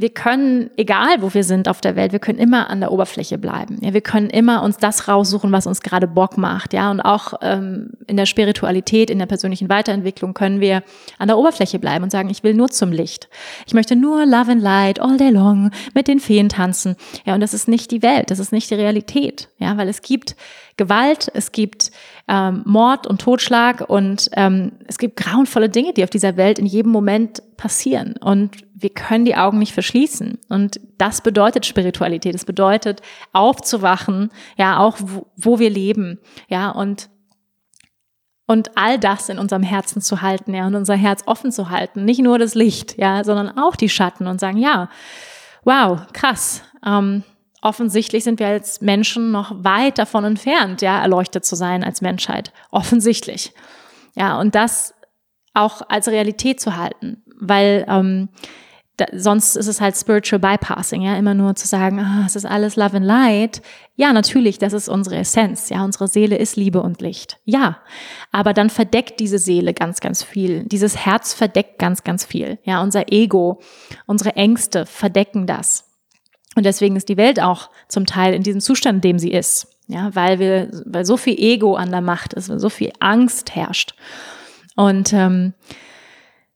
wir können, egal wo wir sind auf der Welt, wir können immer an der Oberfläche bleiben. Ja, wir können immer uns das raussuchen, was uns gerade Bock macht. Ja, und auch ähm, in der Spiritualität, in der persönlichen Weiterentwicklung können wir an der Oberfläche bleiben und sagen, ich will nur zum Licht. Ich möchte nur Love and Light all day long mit den Feen tanzen. Ja, und das ist nicht die Welt, das ist nicht die Realität. Ja, weil es gibt Gewalt, es gibt ähm, Mord und Totschlag und ähm, es gibt grauenvolle Dinge, die auf dieser Welt in jedem Moment passieren. Und wir können die Augen nicht verschließen. Und das bedeutet Spiritualität. Es bedeutet aufzuwachen, ja, auch wo, wo wir leben, ja, und und all das in unserem Herzen zu halten, ja, und unser Herz offen zu halten, nicht nur das Licht, ja, sondern auch die Schatten und sagen, ja, wow, krass, ähm, offensichtlich sind wir als Menschen noch weit davon entfernt, ja, erleuchtet zu sein als Menschheit. Offensichtlich. Ja, und das auch als Realität zu halten, weil ähm, da, sonst ist es halt Spiritual Bypassing, ja, immer nur zu sagen, ah, es ist alles Love and Light. Ja, natürlich, das ist unsere Essenz, ja, unsere Seele ist Liebe und Licht. Ja, aber dann verdeckt diese Seele ganz, ganz viel. Dieses Herz verdeckt ganz, ganz viel. Ja, unser Ego, unsere Ängste verdecken das. Und deswegen ist die Welt auch zum Teil in diesem Zustand, in dem sie ist. Ja, weil wir, weil so viel Ego an der Macht ist, weil so viel Angst herrscht. Und ähm,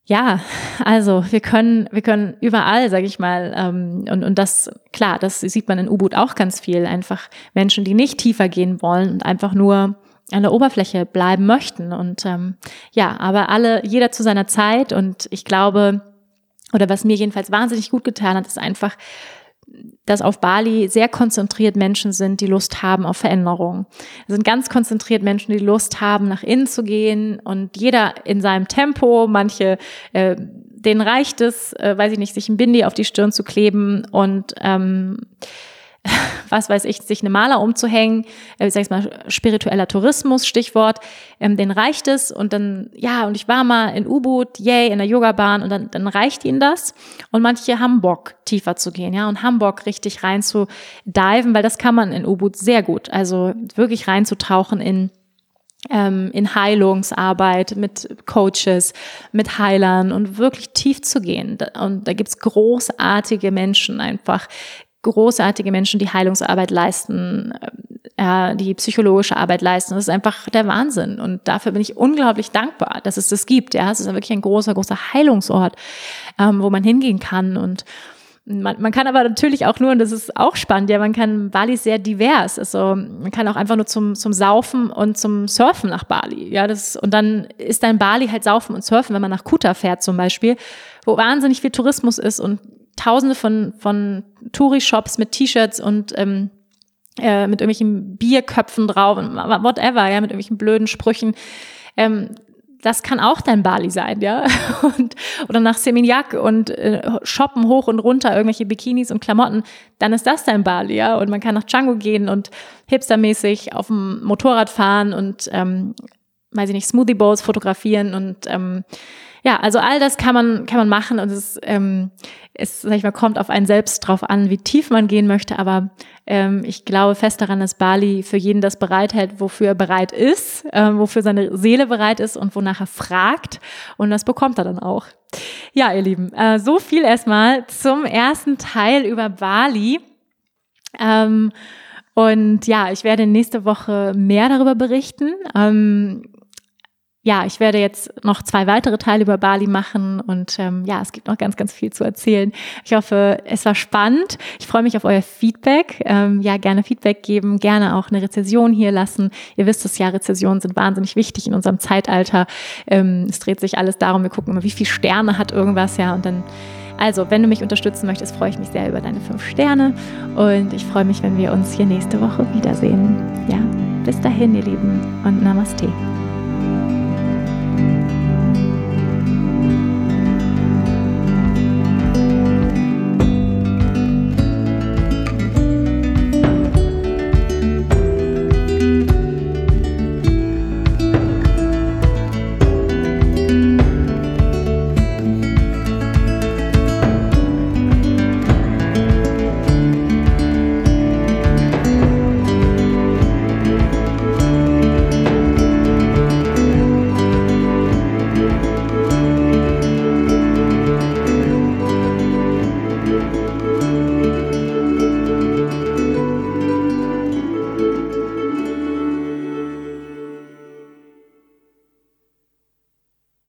ja, also wir können, wir können überall, sage ich mal, ähm, und, und das, klar, das sieht man in U-Boot auch ganz viel, einfach Menschen, die nicht tiefer gehen wollen und einfach nur an der Oberfläche bleiben möchten. Und ähm, ja, aber alle, jeder zu seiner Zeit und ich glaube, oder was mir jedenfalls wahnsinnig gut getan hat, ist einfach dass auf Bali sehr konzentriert Menschen sind, die Lust haben auf Veränderung. Es sind ganz konzentriert Menschen, die Lust haben, nach innen zu gehen und jeder in seinem Tempo. Manche, äh, denen reicht es, äh, weiß ich nicht, sich ein Bindi auf die Stirn zu kleben und ähm, was weiß ich, sich eine Maler umzuhängen, äh, ich sag's mal, spiritueller Tourismus, Stichwort, ähm, den reicht es und dann, ja, und ich war mal in U-Boot, yay, in der Yogabahn und dann, dann reicht ihnen das und manche haben Bock, tiefer zu gehen, ja, und Bock, richtig rein zu diven, weil das kann man in U-Boot sehr gut, also wirklich reinzutauchen in ähm, in Heilungsarbeit mit Coaches, mit Heilern und wirklich tief zu gehen. Und da gibt's großartige Menschen einfach, großartige Menschen, die Heilungsarbeit leisten, äh, die psychologische Arbeit leisten. Das ist einfach der Wahnsinn. Und dafür bin ich unglaublich dankbar, dass es das gibt. Ja, es ist wirklich ein großer, großer Heilungsort, ähm, wo man hingehen kann und Man, man kann aber natürlich auch nur, und das ist auch spannend, ja, man kann, Bali ist sehr divers. Also man kann auch einfach nur zum, zum Saufen und zum Surfen nach Bali. Ja, das, und dann ist dann Bali halt Saufen und Surfen, wenn man nach Kuta fährt zum Beispiel, wo wahnsinnig viel Tourismus ist und tausende von, von Touri-Shops mit T-Shirts und ähm, äh, mit irgendwelchen Bierköpfen drauf, whatever, ja, mit irgendwelchen blöden Sprüchen. Ähm, das kann auch dein Bali sein, ja. Und, oder nach Seminyak und äh, shoppen hoch und runter irgendwelche Bikinis und Klamotten, dann ist das dein Bali, ja. Und man kann nach Django gehen und hipstermäßig auf dem Motorrad fahren und, ähm, weiß ich nicht, Smoothie Bowls fotografieren und ähm, ja, also all das kann man, kann man machen und es, ähm, es sag ich mal, kommt auf einen selbst drauf an, wie tief man gehen möchte. Aber ähm, ich glaube fest daran, dass Bali für jeden das bereithält, wofür er bereit ist, äh, wofür seine Seele bereit ist und wonach er fragt. Und das bekommt er dann auch. Ja, ihr Lieben, äh, so viel erstmal zum ersten Teil über Bali. Ähm, und ja, ich werde nächste Woche mehr darüber berichten. Ähm, ja, ich werde jetzt noch zwei weitere Teile über Bali machen und ähm, ja, es gibt noch ganz, ganz viel zu erzählen. Ich hoffe, es war spannend. Ich freue mich auf euer Feedback. Ähm, ja, gerne Feedback geben, gerne auch eine Rezession hier lassen. Ihr wisst es ja, Rezessionen sind wahnsinnig wichtig in unserem Zeitalter. Ähm, es dreht sich alles darum, wir gucken immer, wie viele Sterne hat irgendwas, ja, und dann also, wenn du mich unterstützen möchtest, freue ich mich sehr über deine fünf Sterne und ich freue mich, wenn wir uns hier nächste Woche wiedersehen. Ja, bis dahin, ihr Lieben und Namaste.